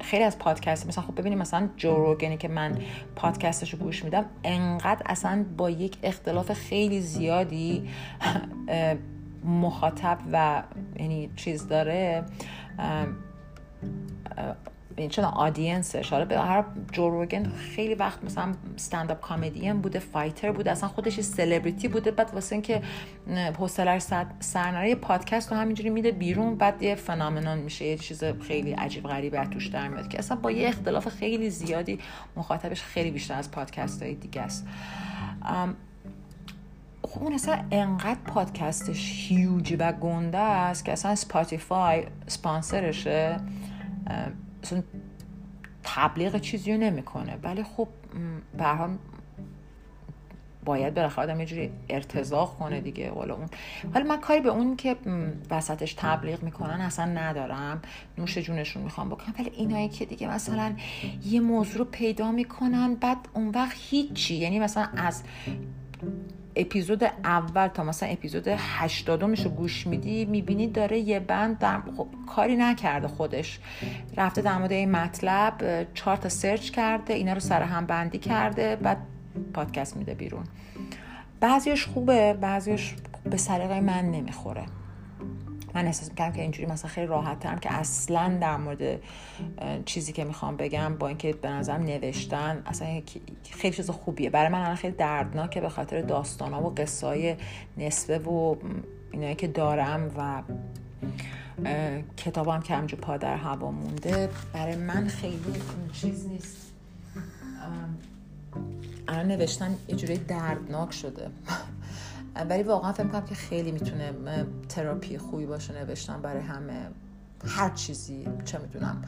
خیلی از پادکست مثلا خب ببینیم مثلا جو که من پادکستش رو گوش میدم انقدر اصلا با یک اختلاف خیلی زیادی مخاطب و یعنی چیز داره چون آدینسش حالا به هر Joe Rogan خیلی وقت مثلا stand-up comedian بوده fighter بوده اصلا خودش سلبریتی بوده بعد واسه اینکه حوصله سر یه پادکست رو همینجوری میده بیرون بعد یه phenomenon میشه یه چیز خیلی عجیب غریبی از توش در میاد که اصلا با یه اختلاف خیلی زیادی مخاطبش خیلی بیشتر از پادکست های دیگه است. خب اون اصلا انقدر پادکستش هیوجی و گنده است که اصلا Spotify sponsor شه اصلا تبلیغ چیزی رو نمی‌کنه. ولی خب به باید بالاخره آدم یه جوری ارتزاق کنه دیگه. والا اون ولی من کاری به اون که وسطش تبلیغ می‌کنن اصلا ندارم. نوش جونشون می‌خوام بکنم. ولی اینایی که دیگه مثلا یه موضوع رو پیدا می‌کنن بعد اون وقت هیچی. یعنی مثلا از اپیزود اول تا مثلا اپیزود هشتادمش رو گوش میدی می‌بینی داره یه بند در خب، کاری نکرده خودش. رفته در مورد این مطلب چهار تا سرچ کرده اینا رو سر هم بندی کرده بعد پادکست میده بیرون. بعضیش خوبه بعضیش به سلیقه من نمی‌خوره. من احساس می‌کنم که اینجوری مثلا خیلی راحت ترم که اصلا در مورد چیزی که می‌خوام بگم با اینکه به نظرم نوشتن اصلا خیلی چیز خوبیه. برای من الان خیلی دردناکه به خاطر داستانا و قصای نصفه و اینایی که دارم و کتابم که همجور پا در هوا مونده. برای من خیلی چیز نیست. الان نوشتن یه جوری دردناک شده. ولی واقعا فکر کنم که خیلی می‌تونه تراپی خوبی باشه نوشتن برای همه. هر چیزی چه می‌دونم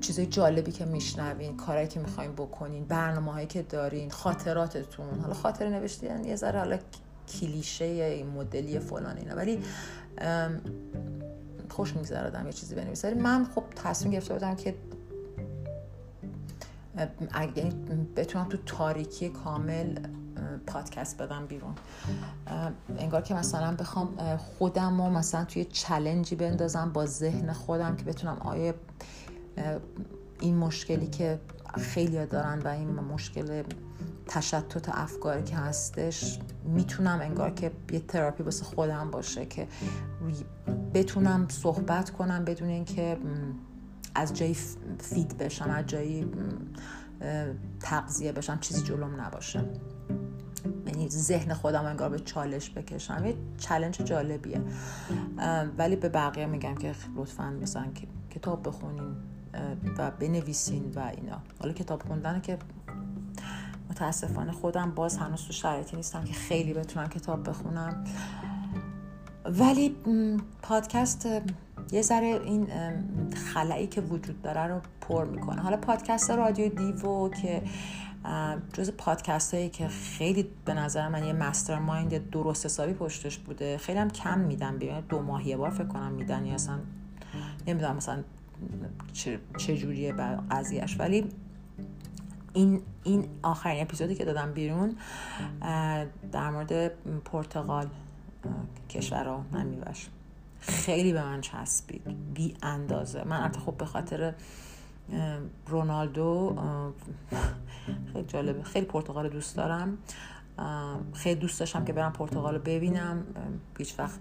چیزای جالبی که میشنوین کارهایی که می‌خواین بکنین برنامه هایی که دارین خاطراتتون. حالا خاطر نوشتین یه ذره حالا کلیشه این مدلی فلان اینا. ولی خوش میگذره یه چیزی بنویسه من خب تصمیم گرفته بودم که اگه بتونم تو تاریکی کامل پادکست بدم بیرون. انگار که مثلا بخوام خودم رو مثلا توی چلنجی بندازم با ذهن خودم که بتونم آیا این مشکلی که خیلی دارن و این مشکل تشتت افکاری که هستش می‌تونم انگار که یه تراپی واسه خودم باشه که بتونم صحبت کنم بدون اینکه از جایی feed بشم از جایی تغذیه بشم چیزی جلوم نباشه. یعنی ذهن خودم انگار به چالش بکشم. یه challenge جالبیه. ولی به بقیه میگم که لطفا مثلا کتاب بخونین و بنویسین و اینا. حالا کتاب خوندن که متاسفانه خودم باز هنوز تو شرایطی نیستم که خیلی بتونم کتاب بخونم. ولی پادکست یه ذره این خلایی که وجود داره رو پر می‌کنه. حالا پادکست رادیو دیوو که جز پادکست هایی که خیلی به نظر من یه مستر مایند درست حسابی پشتش بوده. خیلی هم کم میدن بیان دو ماه یه بار فکر کنم میدن یا اصلا نمی‌دونم مثلا چه جوریه قضیهش ولی این این آخرین اپیزودی که دادم بیرون در مورد پرتغال کشور ها نمیوش خیلی به من چسبید. بی اندازه من البته خب به خاطر رونالدو خیلی جالبه. خیلی پرتغال دوست دارم. خیلی دوست داشتم که برم پرتغال رو ببینم. هیچ وقت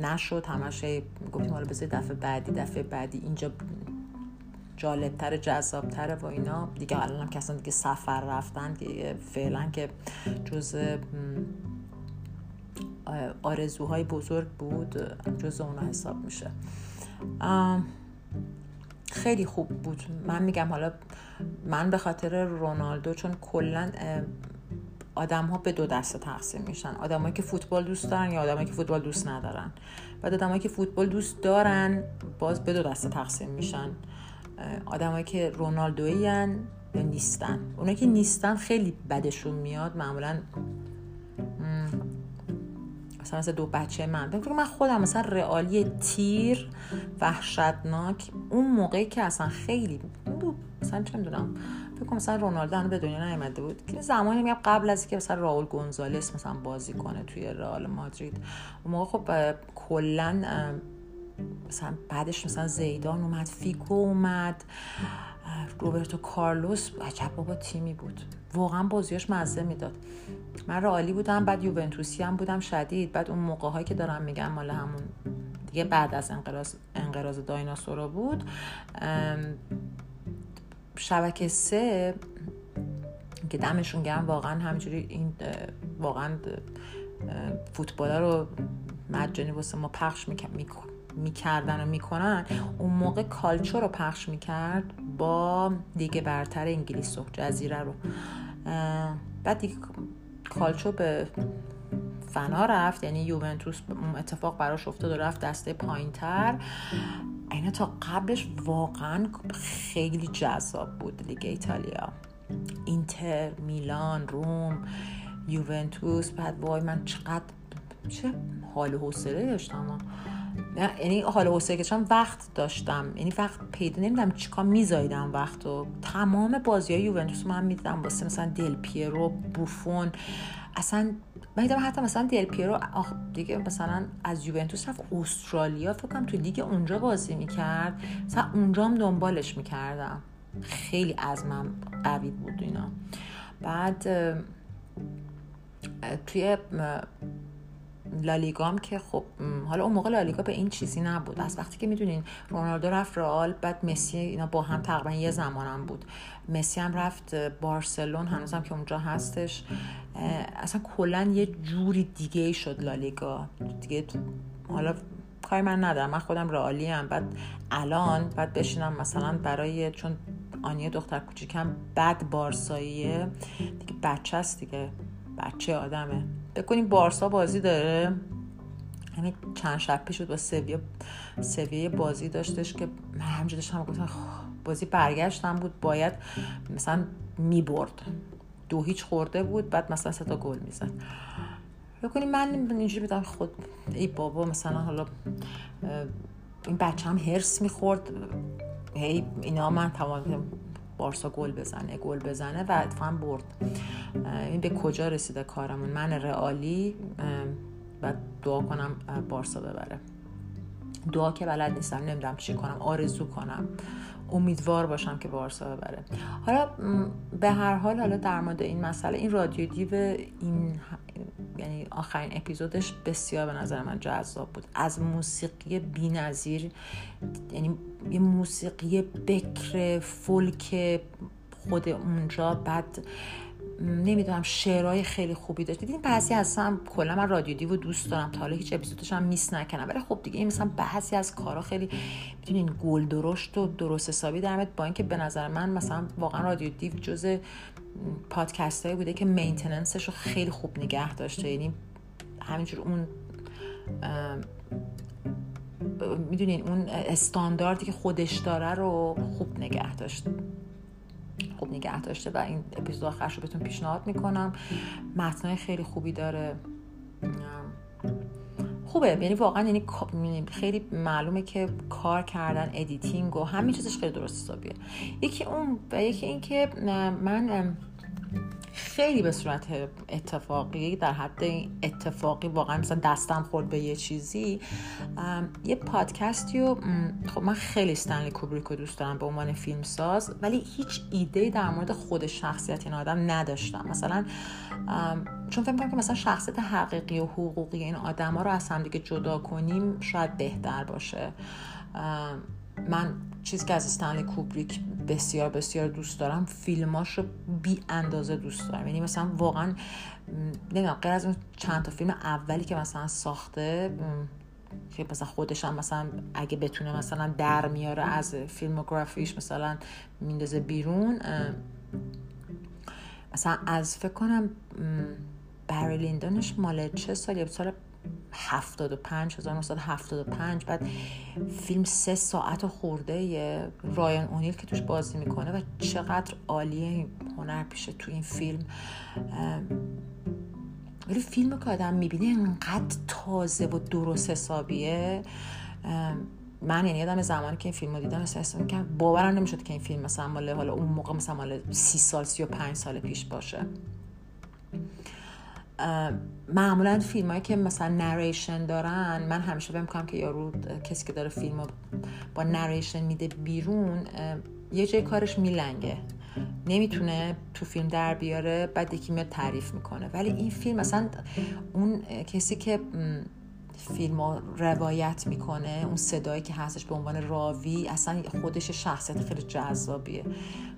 نشد. همش گفتیم حالا بذار دفعه بعدی دفعه بعدی. اینجا جالبتر جذابتر و اینا. دیگه الان هم کسان دیگه سفر رفتن که فعلا که جز آرزوهای بزرگ بود جز اونا حساب میشه. خیلی خوب بود. من میگم حالا من به خاطر رونالدو چون کلا آدم ها به دو دسته تقسیم میشن. آدمایی که فوتبال دوست دارن یا آدمایی که فوتبال دوست ندارن. بعد آدمایی که فوتبال دوست دارن باز به دو دسته تقسیم میشن. آدمایی که رونالدویی یا نیستن. اونایی که نیستن خیلی بدشون میاد. معمولا مثلا مثل دو بچه من. فکر من خودم مثلا رئالی تیر وحشتناک اون موقعی که اصلا خیلی مثلا چه می‌دونم. فکر مثلا رونالدو هنوز به دنیا نیومده بود. که زمانی میگم قبل از اینکه مثلا راول گونزالس مثلا بازی کنه توی رئال مادرید. اون موقع خب کلا مثلا بعدش مثلا زیدان اومد فیکو اومد. روبرتو کارلوس عجب بابا تیمی بود. واقعا بازیاش مزه می‌داد. من رئالی بودم بعد یوونتوسی هم بودم شدید. بعد اون موقع هایی که دارم میگم مال همون دیگه بعد از انقراض انقراض دایناسورا بود. شبکه سه که دمشون گرم واقعا همجوری این واقعا فوتبال رو مجانی واسه ما پخش می‌کردن و می‌کنن اون موقع کالچو رو پخش می‌کرد با دیگه برتر انگلیس و جزیره رو. بعد دیگه کالچو به فنا رفت یعنی یوونتوس اتفاق براش افتاد و رفت دسته پایین تر اینا تا قبلش واقعا خیلی جذاب بود لیگ ایتالیا. اینتر میلان روم یوونتوس بعد وای من چقدر چه حال حوصله داشتم. یعنی حال که وقت داشتم. یعنی وقت پیدا نمیدم چیکار میزایدم وقت و تمام بازی های یوونتوس من می‌دیدم واسه مثلا دل پیرو بوفون. اصلا من حتی مثلا دل پیرو دیگه مثلا از یوونتوس رفت استرالیا فکر کنم تو لیگ اونجا بازی می‌کرد. مثلا اونجا هم دنبالش می‌کردم. خیلی من قوی بود اینا. بعد توی لالیگام که خب حالا اون موقع لالیگا به این چیزی نبود. از وقتی که می‌دونین رونالدو رفت رئال بعد مسی اینا با هم تقریبا یه زمانم بود. مسی هم رفت بارسلون هنوزم که اونجا هستش. اصلا کلا یه جوری دیگه شد لالیگا. دیگه حالا کاری من ندارم. من خودم رئالی هم بعد الان بعد بشینم مثلا برای چون آنیه دختر کوچیکم بد بارساییه. دیگه بچه است دیگه. بچه آدمه. بکنیم بارسا بازی داره. همین چند شب پیش بود با سویا سویه بازی داشتش که من همجا داشتم گفتم خب، بازی برگشتم بود باید مثلا می‌برد. دو هیچ خورده بود بعد مثلا سه تا گل می‌زد. بکنیم من اینجوری میدم خود ای بابا مثلا حالا این بچه هم هرس می‌خورد. هی اینا من تمام بارسا گل بزنه گل بزنه و اتفاقا برد. این به کجا رسیده کارمون؟ من رئالی و دعا کنم بارسا ببره. دعا که بلد نیستم نمی‌دونم چی کنم آرزو کنم. امیدوار باشم که بارسا ببره. حالا به هر حال حالا در مورد این مسئله این رادیو دیو این یعنی آخرین اپیزودش بسیار به نظر من جذاب بود. از موسیقی بینظیر یعنی یه موسیقی بکر فولک خود اونجا بعد نمی‌دونم شعرهای خیلی خوبی داشت. دیدین بعضی اصلا کلا من رادیو دیو دوست دارم تا حالا هیچ اپیزودش هم میس نکنم ولی خب دیگه این مثلا بعضی از کارا خیلی می‌دونین گل درشت و درست حسابی درمت با اینکه به نظر من مثلا واقعا رادیو دیو جز پادکست بوده که مینتننسش رو خیلی خوب نگه داشته. یعنی همینجور اون می‌دونین اون استانداردی که خودش داره رو خوب نگه داشت. خوب نگه داشته و این اپیزود آخرش رو بهتون پیشنهاد می‌کنم. متنای خیلی خوبی داره. خوبه. یعنی واقعا یعنی, خیلی معلومه که کار کردن editing و همین چیزش خیلی درست حسابیه. یکی اون و یکی این که من خیلی به صورت اتفاقی در حد اتفاقی واقعا مثلا دستم خورد به یه چیزی. یه پادکستی و خب من خیلی استنلی کوبریک دوست دارم به عنوان فیلمساز ولی هیچ ایده در مورد خود شخصیت این آدم نداشتم. مثلا چون فکر که مثلا شخصیت حقیقی و حقوقی این آدم ها رو از همدیگه جدا کنیم شاید بهتر باشه. من چیزی که از استنلی کوبریک بسیار بسیار دوست دارم فیلماش رو بی اندازه دوست دارم. یعنی مثلا واقعا نمی‌دونم غیر از اون چند تا فیلم اولی که مثلا ساخته که مثلا خودش هم مثلا اگه بتونه مثلا در میاره از فیلموگرافیش مثلا میندازه بیرون مثلا از فکر کنم بری لیندونش مال چه سالی سال 75 1975 بعد فیلم سه ساعت خورده رایان اونیل که توش بازی می‌کنه و چقدر عالیه هنر پیشه تو این فیلم. ولی فیلم که آدم می‌بینه انقدر تازه و درست حسابیه. من یعنی یادم زمانی که این فیلم رو دیدم احساس که باورم نمی‌شد که این فیلم مثلا مال حالا اون موقع مثلا مال سی سال سی و پنج سال پیش باشه. معمولا فیلم هایی که مثلا نریشن دارن من همیشه فکر کنم که یارو کسی که داره فیلم با نریشن میده بیرون یه جای کارش میلنگه. نمی‌تونه تو فیلم در بیاره بعد یکی میاد تعریف می‌کنه. ولی این فیلم مثلا اون کسی که فیلم رو روایت می‌کنه اون صدایی که هستش به عنوان راوی اصلا خودش شخصیت خیلی جذابیه.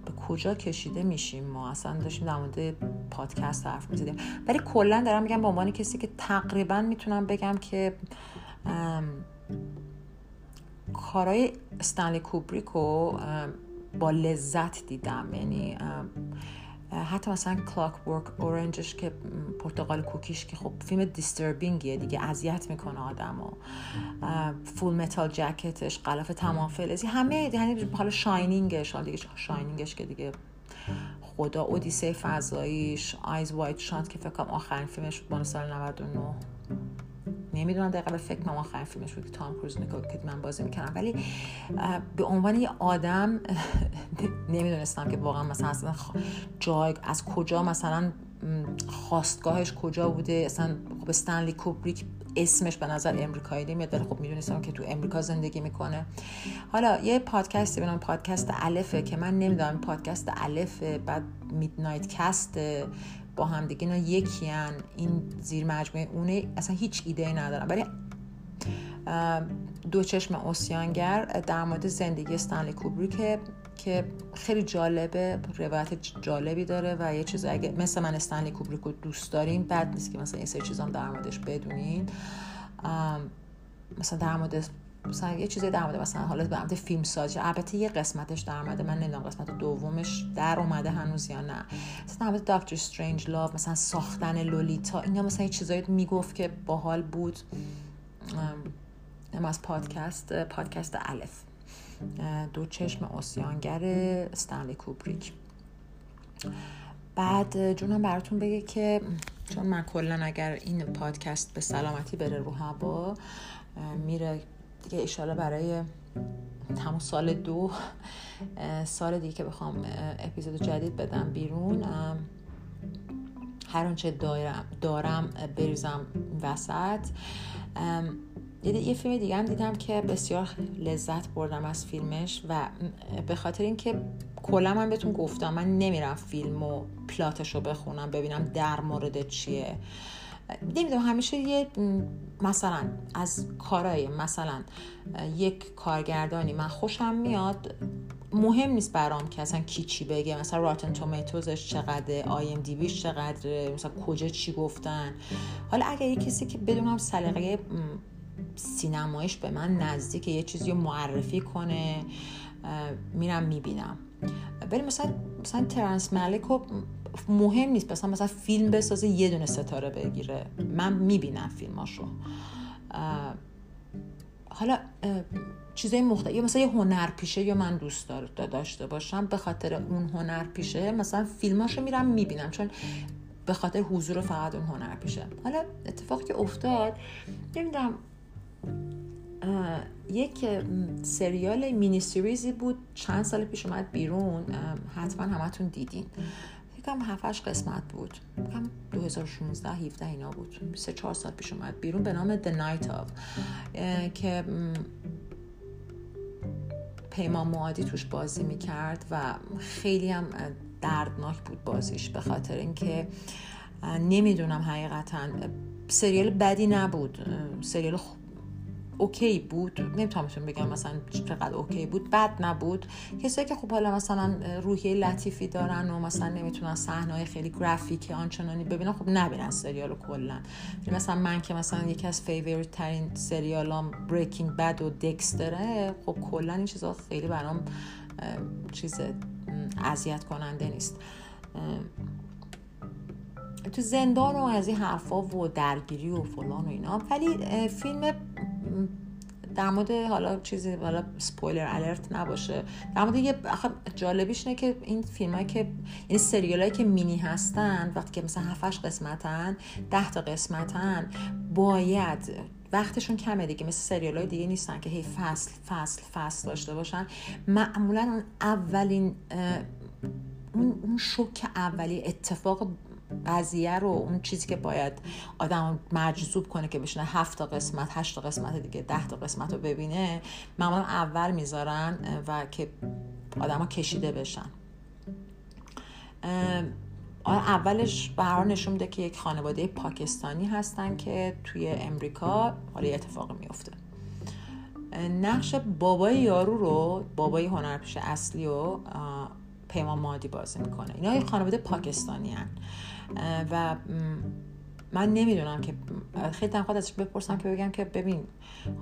به کجا کشیده میشیم ما؟ اصلا داشتیم در مورد پادکست حرف می‌زدیم. ولی کلا دارم میگم به عنوان کسی که تقریبا می‌تونم بگم که کارهای استنلی کوبریکو با لذت دیدم. یعنی حتی مثلا Clockwork Orange ش که پرتغال کوکیش که خب فیلم disturbing یه دیگه اذیت می‌کنه آدم و Full Metal Jacket ش غلاف تمام فلزی همه یعنی حالا شاینینگش حالا دیگه شاینینگش که دیگه خدا اودیسه فضاییش آیز وایت شات که فکر کنم آخرین فیلمش بود سال 99 نمی‌دونم دقیقا به فکر کنم آخرین فیلمش بود که تام کروز نکو که من بازی می‌کردم. ولی به عنوان یه آدم نمی‌دونستم که واقعا مثلا اصلا جای از کجا مثلا خواستگاهش کجا بوده. اصلا خب استنلی کوبریک اسمش به نظر امریکایی نمیاد ولی خب می‌دونستم که تو امریکا زندگی می‌کنه. حالا یه پادکستی به پادکست الفه که من نمی‌دونم پادکست الفه بعد میدنایت کست با هم دیگه اینا یکی هن. این زیر مجموعه اونه. اصلا هیچ ایده ندارم. ولی دو چشم اوسیانگر در مورد زندگی استنلی کوبریک که خیلی جالبه روایت جالبی داره و یه چیز اگه مثل من استنلی کوبریک رو دوست داریم بد نیست که مثلا این سه چیزام در موردش بدونین. مثلا در مورد مثلا یه چیزی در مورد مثلا حالا به فیلم سازی البته یه قسمتش در اومده من نمی‌دونم قسمت دومش در اومده هنوز یا نه. مثلا مورد دکتر استرنج لاو مثلا ساختن لولیتا اینا مثلا یه چیزایی می‌گفت که باحال بود. از پادکست پادکست الف. دو چشم آسیانگر استنلی کوبریک. بعد جونم براتون بگه که چون من کلا اگر این پادکست به سلامتی بره رو هوا میره دیگه ایشالا برای همون سال دو سال دیگه که بخوام اپیزود جدید بدم بیرون هر آنچه دارم, دارم بریزم وسط. یه فیلم دیگه هم دیدم که بسیار لذت بردم از فیلمش و به خاطر اینکه کلا من بهتون گفتم من نمیرم فیلم و پلاتش رو بخونم ببینم در مورد چیه. نمی‌دونم همیشه یه مثلا از کارای مثلا یک کارگردانی من خوشم میاد مهم نیست برام که اصلا کی چی بگه. مثلا راتن تومیتوزش چقدره آی ام دی بیش چقدره مثلا کجا چی گفتن. حالا اگر یه کسی که بدونم سلیقه سینمایش به من نزدیک یه چیزی رو معرفی کنه میرم می‌بینم. ولی مثلا مثلا ترنس ملک مهم نیست. مثلا مثلا فیلم بسازه یه دونه ستاره بگیره. من می‌بینم فیلماشو. حالا چیزای مختلف یا مثلا یه هنر پیشه یا من دوست داشته باشم به خاطر اون هنر پیشه مثلا فیلماشو میرم می‌بینم. چون به خاطر حضور فقط اون هنر پیشه حالا اتفاقی که افتاد نمی‌دونم یک سریال مینی سریزی بود چند سال پیش اومد بیرون. حتما همتون دیدین. فکرم هفتش قسمت بود. فکرم 2016 17 اینا بود. سه چهار سال پیش اومد بیرون به نام The Night of که پیمان معادی توش بازی می‌کرد و خیلی هم دردناک بود بازیش به خاطر اینکه نمی‌دونم حقیقتا سریال بدی نبود. سریال اوکی بود. نمی‌تونم بگم مثلا چقدر اوکی بود. بد نبود. کسایی که خب حالا مثلا روحیه لطیفی دارن و مثلا نمی‌تونن صحنه خیلی graphic آنچنانی ببینن خب نبینن سریال رو کلا مثلا من که مثلا یکی از favorite ترین سریالام Breaking Bad و دکستره خب کلا این چیزا خیلی برام چیز اذیت کننده نیست. تو زندان و از این حرفا و درگیری و فلان و اینا. ولی فیلم در مورد حالا چیزی حالا سپویلر الرت نباشه. در مورد یه جالبیش اینه که این فیلم که این سریال که مینی هستن وقتی که مثلا هفتش قسمتن ده تا قسمتن باید وقتشون کمه دیگه. مثل سریال های دیگه نیستن که هی فصل فصل فصل داشته باشن. معمولا اون اولین اون شوک اولی اتفاق قضیه رو اون چیزی که باید آدم مجذوب کنه که بشینه هفت تا قسمت هشت تا قسمت دیگه ده تا قسمت رو ببینه معمولا اول می‌ذارن و که آدما کشیده بشن. اولش به نشون میده که یک خانواده پاکستانی هستن که توی امریکا حالا اتفاق میفته. نقش بابای یارو رو بابای هنرپیشه اصلی و پیمان مادی بازی می‌کنه اینا یک خانواده پاکستانی هن. و من نمی‌دونم که خیلی تنخواد ازش بپرسم که بگم که ببین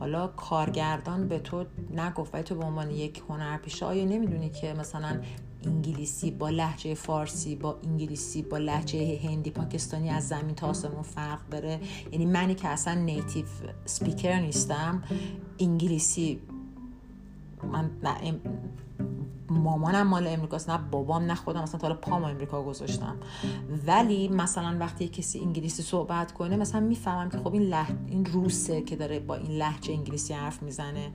حالا کارگردان به تو نگفت تو به عنوان یک هنرپیشه آیا نمی‌دونی که مثلا انگلیسی با لحجه فارسی با انگلیسی با لحجه هندی پاکستانی از زمین تا آسمون فرق داره یعنی منی که اصلا نیتیو سپیکر نیستم انگلیسی من مامانم مال امریکاست نه بابام نه خودم. مثلا تا پام امریکا گذاشتم. ولی مثلا وقتی کسی انگلیسی صحبت کنه مثلا می‌فهمم که خب این لح... این روسه که داره با این لحجه انگلیسی حرف می‌زنه.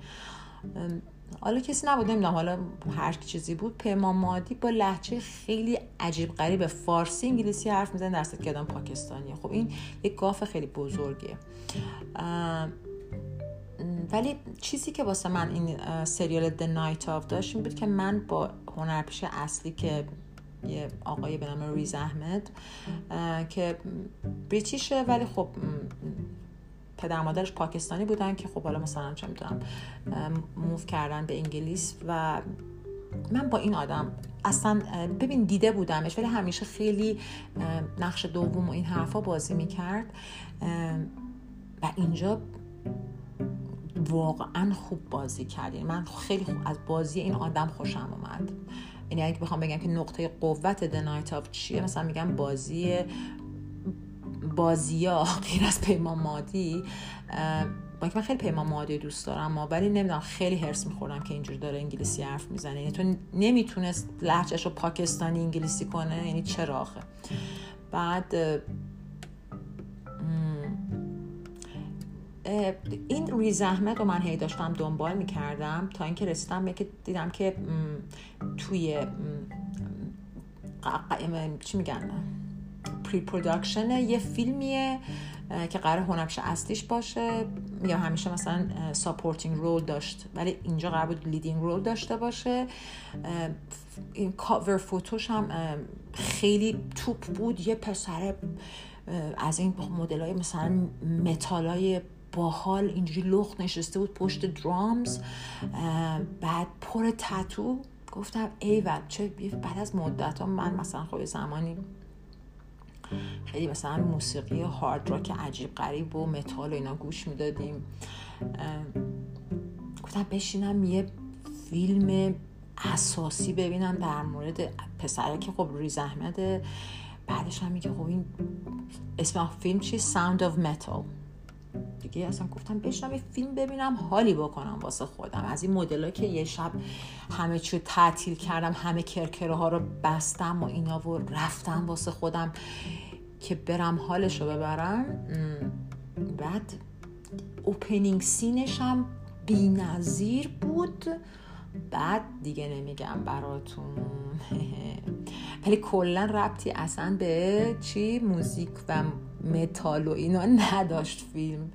حالا کسی نبود نمی‌دونم. حالا هر چیزی بود. پیمان مادی با لحجه خیلی عجیب غریب فارسی انگلیسی حرف می‌زنه در که آدم پاکستانیه. خب این یک گاف خیلی بزرگه ولی چیزی که واسه من این سریال The Night of داشت این بود که من با هنرپیشه اصلی که یه آقای به نام ریز احمد که بریتیشه ولی خب پدر مادرش پاکستانی بودن که خب حالا مثلا چه می‌دونم موف کردن به انگلیس و من با این آدم اصلا ببین دیده بودمش ولی همیشه خیلی نقش دوم و این حرفا بازی می‌کرد. و اینجا واقعا خوب بازی کردین. من خیلی خوب از بازی این آدم خوشم اومد. یعنی اگه بخوام بگم که نقطه قوت The Night of چیه مثلا میگم بازی بازی ها غیر از پیمان مادی با من خیلی پیمان مادی دوست دارم ولی نمی‌دونم خیلی هرس می‌خورم که اینجور داره انگلیسی حرف می‌زنه. یعنی تو نمی‌تونست لحجهش رو پاکستانی انگلیسی کنه یعنی چرا آخه؟ بعد این ریز احمد رو من هی داشتم دنبال می‌کردم تا اینکه رسیدم که دیدم که توی چی میگن؟ pre-production یه فیلمیه که قرار هنرپیشه اصلیش باشه یا همیشه مثلا supporting role داشت ولی اینجا قرار بود leading role داشته باشه. این cover photo ش هم خیلی توپ بود. یه پسر از این مدل های مثلا متال های باحال اینجوری لخت نشسته بود پشت drums بعد پر تتو. گفتم ایول چه بعد از مدت ها من مثلا خب زمانی خیلی مثلا موسیقی هارد راک عجیب غریب و متال و اینا گوش می‌دادیم. گفتم بشینم یه فیلم اساسی ببینم در مورد پسره که خب ریز احمده. بعدش هم میگه خب این اسم فیلم چی Sound of Metal دیگه اصلا گفتم بشینم یه فیلم ببینم حالی بکنم واسه خودم. از این مدل که یه شب همه چی تعطیل کردم همه کرکره ها رو بستم و اینا و رفتم واسه خودم که برم حالش رو ببرم بعد opening scene ش هم بی نظیر بود. بعد دیگه نمیگم براتون. ولی کلا ربطی اصلا به چی؟ موزیک و متال و اینا نداشت فیلم.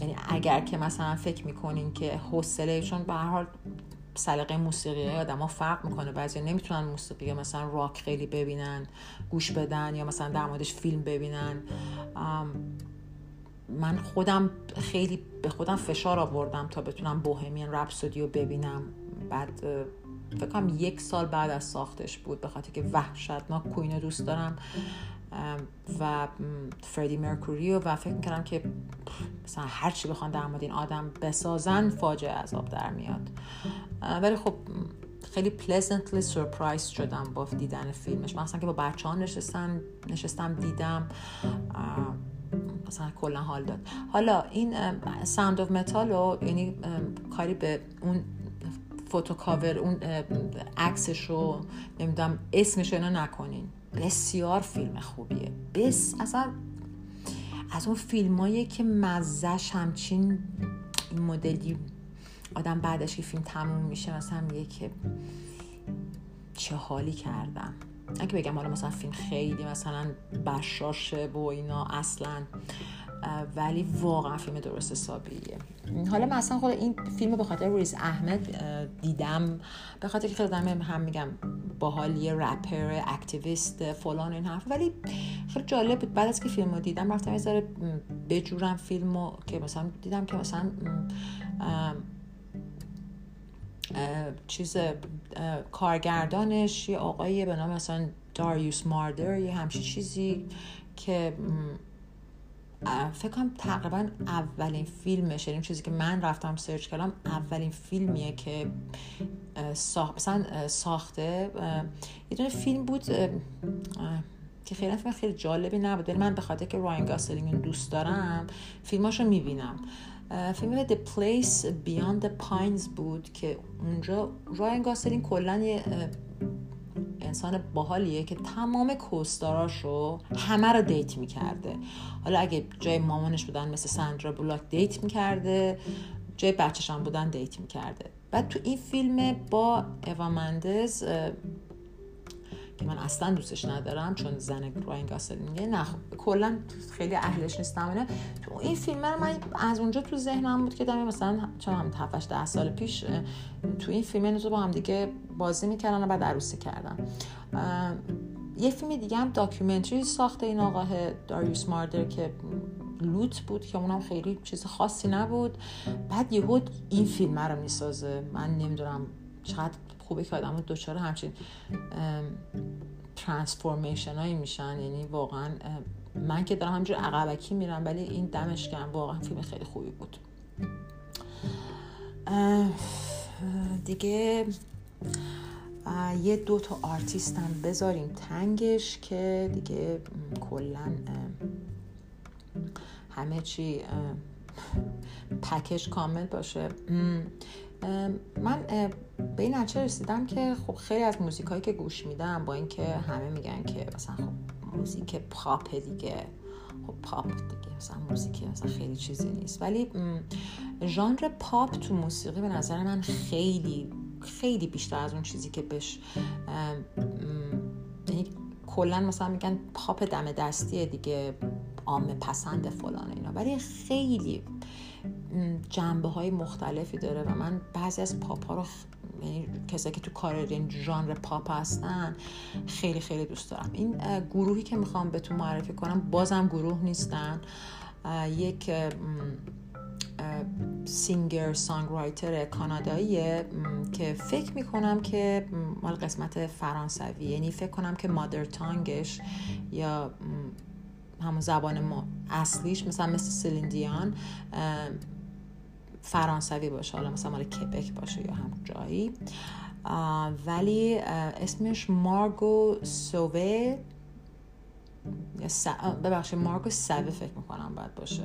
یعنی اگر که مثلا فکر می‌کنین که حوصله چون به هر حال سلیقه موسیقی ها فرق می‌کنه. بعضی نمی‌تونن موسیقی مثلا راک خیلی ببینن گوش بدن یا مثلا در موردش فیلم ببینن. من خودم خیلی به خودم فشار آوردم تا بتونم بوهمیان رپسودی رو ببینم. بعد فکر کنم یک سال بعد از ساختش بود به خاطر که وحشتناک کوین دوست دارم. و فردی مرکوری و فکر می‌کردم که مثلا هر چی بخوان در مورد این آدم بسازن فاجعه عذاب در میاد. ولی خب خیلی پلزنتلی سورپرایز شدم با دیدن فیلمش. مثلا که با بچه ها نشستم نشستم دیدم. مثلا کلا حال داد. حالا این Sound of Metal رو یعنی کاری به اون photo cover اون عکسش رو نمی‌دونم اسمش رو نکنین. بسیار فیلم خوبیه. بس اصلا از اون فیلمایی که مزش همچین این مدلی آدم بعدش که فیلم تموم میشه مثلا میگه که چه حالی کردم. اگه بگم حالا مثلا فیلم خیلی مثلا بشاشه و اینا اصلا ولی واقعا فیلم درست حسابیه. حالا مثلا خود این فیلم به خاطر ریز احمد دیدم. به خاطر که خیلی هم میگم باحال یه رپر اکتیویست فلان این حرف. ولی خیلی جالب بود. بعد از که فیلم رو دیدم رفتم یه ذره بجورم فیلم رو که مثلا دیدم که مثلا چیز کارگردانش یه آقایی به نام مثلا داریوس ماردر یه همچی چیزی که فکر کنم تقریبا اولین فیلمش یعنی چیزی که من رفتم search کردم اولین فیلمیه که ساخت مثلا ساخته. یه دونه فیلم بود که خیلی فیلم خیلی جالبی نبود. من به خاطر که راین گاسلینگ دوست دارم فیلماشو می‌بینم. فیلم The Place Beyond the Pines بود که اونجا راین گاسلینگ کلا یه انسان باحالیه که تمام co-star اشو همه رو date می‌کرده. حالا اگه جای مامانش بودن مثل سندرا بولاک date می‌کرده جای بچهش هم بودن date می‌کرده. بعد تو این فیلم با اوا مندز که من اصلا دوستش ندارم چون زن راین گاسلینگه نه کلا خیلی اهلش نیستم اینه تو این فیلم رو من از اونجا تو ذهنم بود که دمی مثلا چون هم 7 ده سال پیش تو این فیلم رو با هم دیگه بازی می‌کردن و بعد عروسی کردن. یه فیلم دیگه هم داکیومنتری ساخته این آقاه داریوس ماردر که لوت بود که اونم خیلی چیز خاصی نبود. بعد یهو این فیلم رو می‌سازه. من نمی‌دونم چقدر خوبه که آدم دوچاره همچین transformation هایی میشن. یعنی واقعا من که دارم همینجور عقبکی میرم ولی این دمش واقعا فیلم خیلی خوبی بود. دیگه یه دو تا آرتیست هم بذاریم تنگش که دیگه کلا همه چی pack ش کامل باشه. من به این نتیجه رسیدم که خب خیلی از موزیک هایی که گوش میدم با اینکه همه میگن که مثلا خب موزیک پاپ دیگه خب پاپ دیگه مثلا موزیک مثلا خیلی چیزی نیست. ولی ژانر پاپ تو موسیقی به نظر من خیلی خیلی بیشتر از اون چیزی که بهش یعنی کلا مثلا میگن پاپ دم دستیه دیگه عامه پسند فلان اینا. ولی خیلی جنبه های مختلفی داره و من بعضی از پاپ ها رو یعنی کسایی که تو کار این ژانر پاپ هستن خیلی خیلی دوست دارم. این گروهی که می‌خوام بهتون معرفی کنم بازم گروه نیستن. یک سینگر سانگ رایتر کاناداییه که فکر می‌کنم که مال قسمت فرانسوی یعنی فکر کنم که مادر تانگش یا همون زبان ما اصلیش مثلا مثل سلین دیون فرانسوی باشه حالا مثلا مال کبک باشه یا همون جایی. ولی اسمش مارگو سووه ببخشید مارگو سوه فکر می‌کنم باید باشه.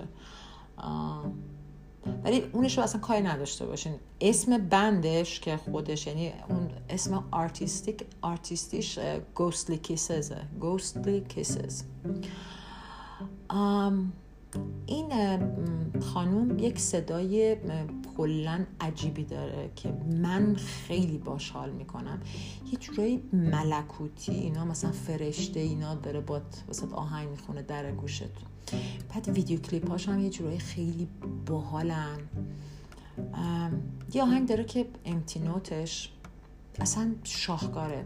ولی اونش رو اصلا کاری نداشته باشین. اسم band ش که خودش یعنی اون اسم artistic آرتیستیش گوستلی کیسزه گوستلی کیسز این خانوم یک صدای کلا عجیبی داره که من خیلی باش حال می‌کنم. یه جورایی ملکوتی اینا مثلا فرشته اینا داره با وسط آهنگ می‌خونه در گوشت. بعد ویدیو کلیپ هاش هم یه جورایی خیلی باحالن. یه آهنگ داره که امتی نوتش اصلا شاهکاره.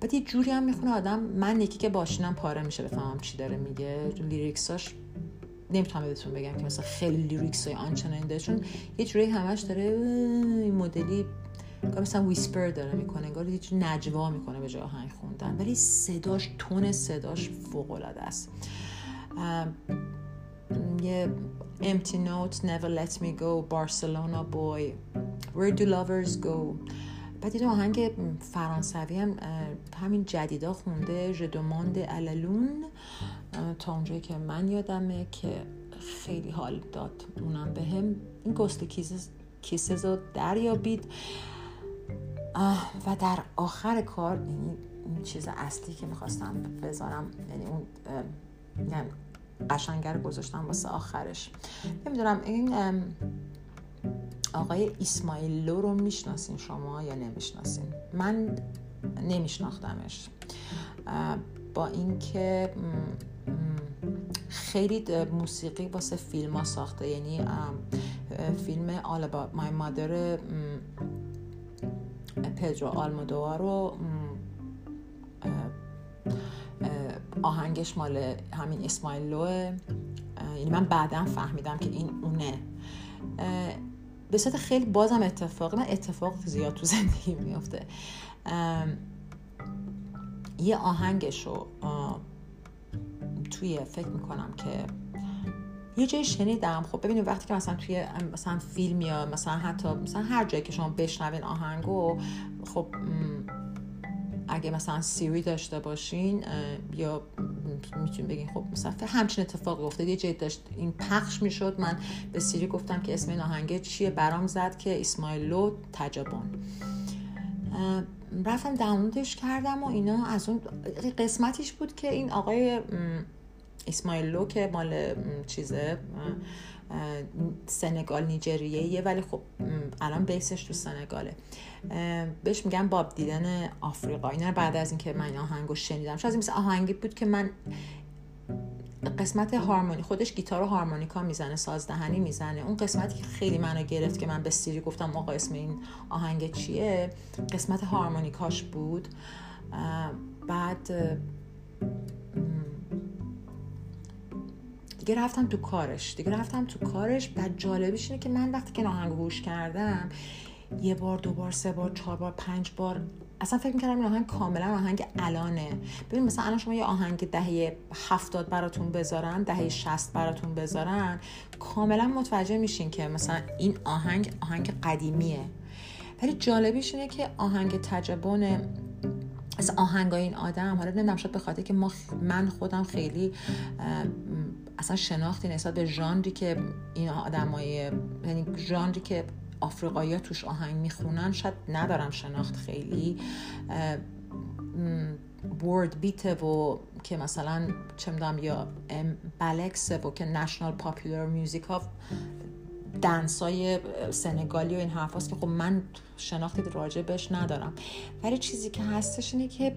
بعد یه جوری هم می‌خونه آدم من یکی که باشینم پاره میشه بفهمم چی داره میگه. لیریکساش نمی‌تونم بهتون بگم که مثلا خیلی لیریکس های آنچنانی داره چون یه جوری همش داره این مدلی مثلا ویسپر داره می‌کنه انگار یه نجوا می‌کنه به جای آهنگ خوندن. ولی صداش تون صداش فوق العاده است یه empty note never let me go Barcelona boy where do lovers go بعد یه آهنگ فرانسوی هم همین جدیدا خونده ژدوماند الالون تا اونجایی که من یادمه که خیلی حال داد اونم به هم. این گست کیسز, رو دریابید. و در آخر کار این چیز اصلی که می‌خواستم بذارم یعنی اون قشنگر گذاشتم واسه آخرش. نمی‌دونم این آقای اسماعیلو رو می‌شناسین شما یا نمی‌شناسین؟ من نمیشناختمش. با اینکه خیلی موسیقی واسه فیلم ها ساخته یعنی فیلم All About My Mother پدرو آلمودوار رو آهنگش مال همین اسماعیلوه. یعنی من بعدا فهمیدم که این اونه. به صورت خیلی بازم اتفاقی من اتفاق زیاد تو زندگی میافته. یه آهنگش رو توی فکر می‌کنم که یه جایی شنیدم. خب ببینید وقتی که مثلا توی مثلا فیلم یا مثلا حتی مثلا هر جایی که شما بشنوین آهنگو خب اگه مثلا سیری داشته باشین یا می‌تونیم بگین خب مثلا همچین اتفاقی افتاد. یه جایی داشت این پخش می‌شد. من به سیری گفتم که اسم این آهنگه چیه؟ برام زد که اسمایلو تجابون رفتم دانلودش کردم و اینا از اون قسمتیش بود که این آقای اسمایلو که مال چیزه سنگال نیجریه ولی خب الان بیسش تو سنگاله. بهش میگن باب دیدن آفریقا. اینا بعد از اینکه من آهنگو شنیدم شاید مثل آهنگی بود که من قسمت هارمونی خودش گیتار و هارمونیکا می‌زنه سازدهنی می‌زنه. اون قسمتی که خیلی منو گرفت که من به سیری گفتم آقا اسم این آهنگ چیه؟ قسمت هارمونیکاش بود. بعد دیگه رفتم تو کارش. دیگه رفتم تو کارش. بعد جالبش اینه که من وقتی که آهنگ گوش کردم یه بار دو بار سه بار چهار بار پنج بار اصلا فکر می‌کردم این آهنگ کاملا آهنگ الانه. ببین مثلا الان شما یه آهنگ دهه هفتاد براتون بذارن دهه شست براتون بذارن کاملا متوجه میشین که مثلا این آهنگ آهنگ قدیمیه. ولی جالبیش اینه که آهنگ تجبون از آهنگای این آدم حالا نمی‌دونم شاید به خاطر که ما من خودم خیلی اصلا شناختی نسبت به ژانری که این آدمای یعنی ژانری که آفریقایی توش آهنگ می‌خونن شاید ندارم شناخت خیلی ورد بیت و که مثلا چه می‌دونم یا بلکس و که نشنال پاپولار میوزیک ها دنس های سنگالی و این حرف که خب من شناختی راجع بهش ندارم. ولی چیزی که هستش اینه که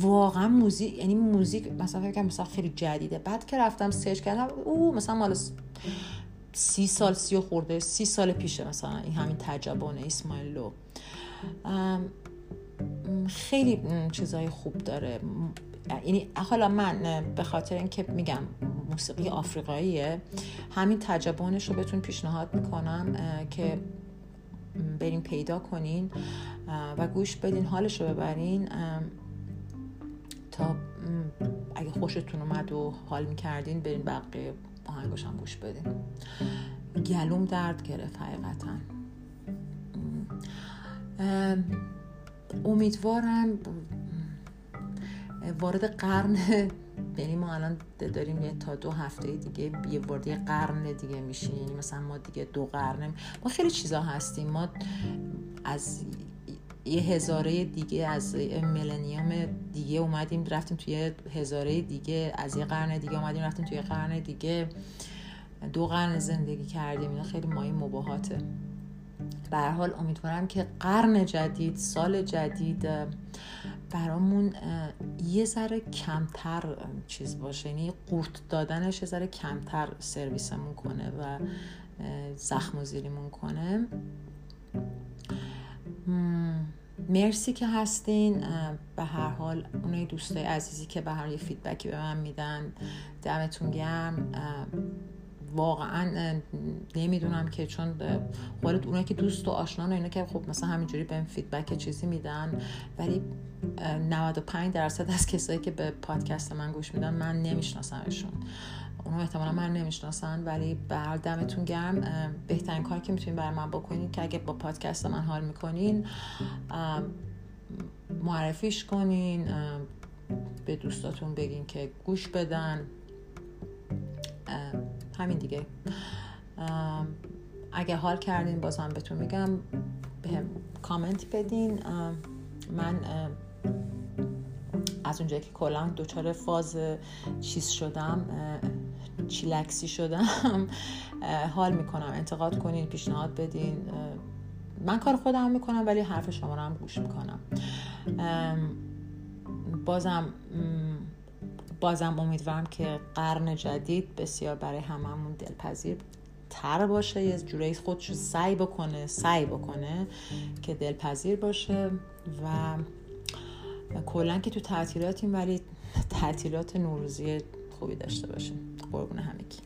واقعا موزیک یعنی موزیک مثلا فکر مثلا خیلی جدیده. بعد که رفتم سرچ کردم او مثلا مال سی سال سی خورده سی سال پیشه مثلا این همین تجبان اسماعیل لو خیلی چیزای خوب داره. یعنی حالا من به خاطر اینکه میگم موسیقی آفریقاییه همین تجبانش رو بهتون پیشنهاد می‌کنم که برین پیدا کنین و گوش بدین حالش رو ببرین تا اگه خوشتون اومد و حال می‌کردین برین بقیه آهنگاش هم گوش بدین. گلوم درد گرفت حقیقتا. امیدوارم وارد قرن یعنی ما الان داریم یه تا دو هفته دیگه یه وارد قرن دیگه میشیم. یعنی مثلا ما دیگه دو قرن ما خیلی چیزا هستیم. ما از یه هزاره دیگه از ملنیوم دیگه اومدیم رفتیم توی هزاره دیگه از یه قرن دیگه اومدیم رفتیم توی قرن دیگه. دو قرن زندگی کردیم اینا خیلی مایه مباهاته. به حال امیدوارم که قرن جدید سال جدید برامون یه ذره کمتر چیز باشه. یعنی قورت دادنش یه ذره کمتر سرویسمون کنه و زخم و زیریمون کنه. مرسی که هستین. به هر حال اونای دوستای عزیزی که به هر یه feedback ی به من میدن دمتون گرم. واقعا نمی‌دونم که چون خودت اونایی که دوست و آشنا اینا که خب مثلا همینجوری یه feedback چیزی میدن ولی 95 درصد از کسایی که به پادکست من گوش میدن من نمیشناسمشون. اونو احتمالا من نمی‌شناسن ولی بر دمتون گرم. بهترین کار که می‌تونین برای من بکنین که اگه با پادکست من حال می‌کنین معرفیش کنین به دوستاتون بگین که گوش بدن. همین دیگه. اگه حال کردین بازم بهتون میگم به کامنت بدین. من از اونجایی که کلا دوچار فاز چیز شدم چیلکسی شدم حال می‌کنم. انتقاد کنین پیشنهاد بدین. من کار خودم می‌کنم ولی حرف شما رو هم گوش می‌کنم. بازم بازم امیدوارم که قرن جدید بسیار برای هممون دلپذیر تر باشه. یه جورایی خودش سعی بکنه سعی بکنه که دلپذیر باشه و کلا که تو تعطیلاتیم ولی تعطیلات نوروزی خوبی داشته باشیم. قربون همگی.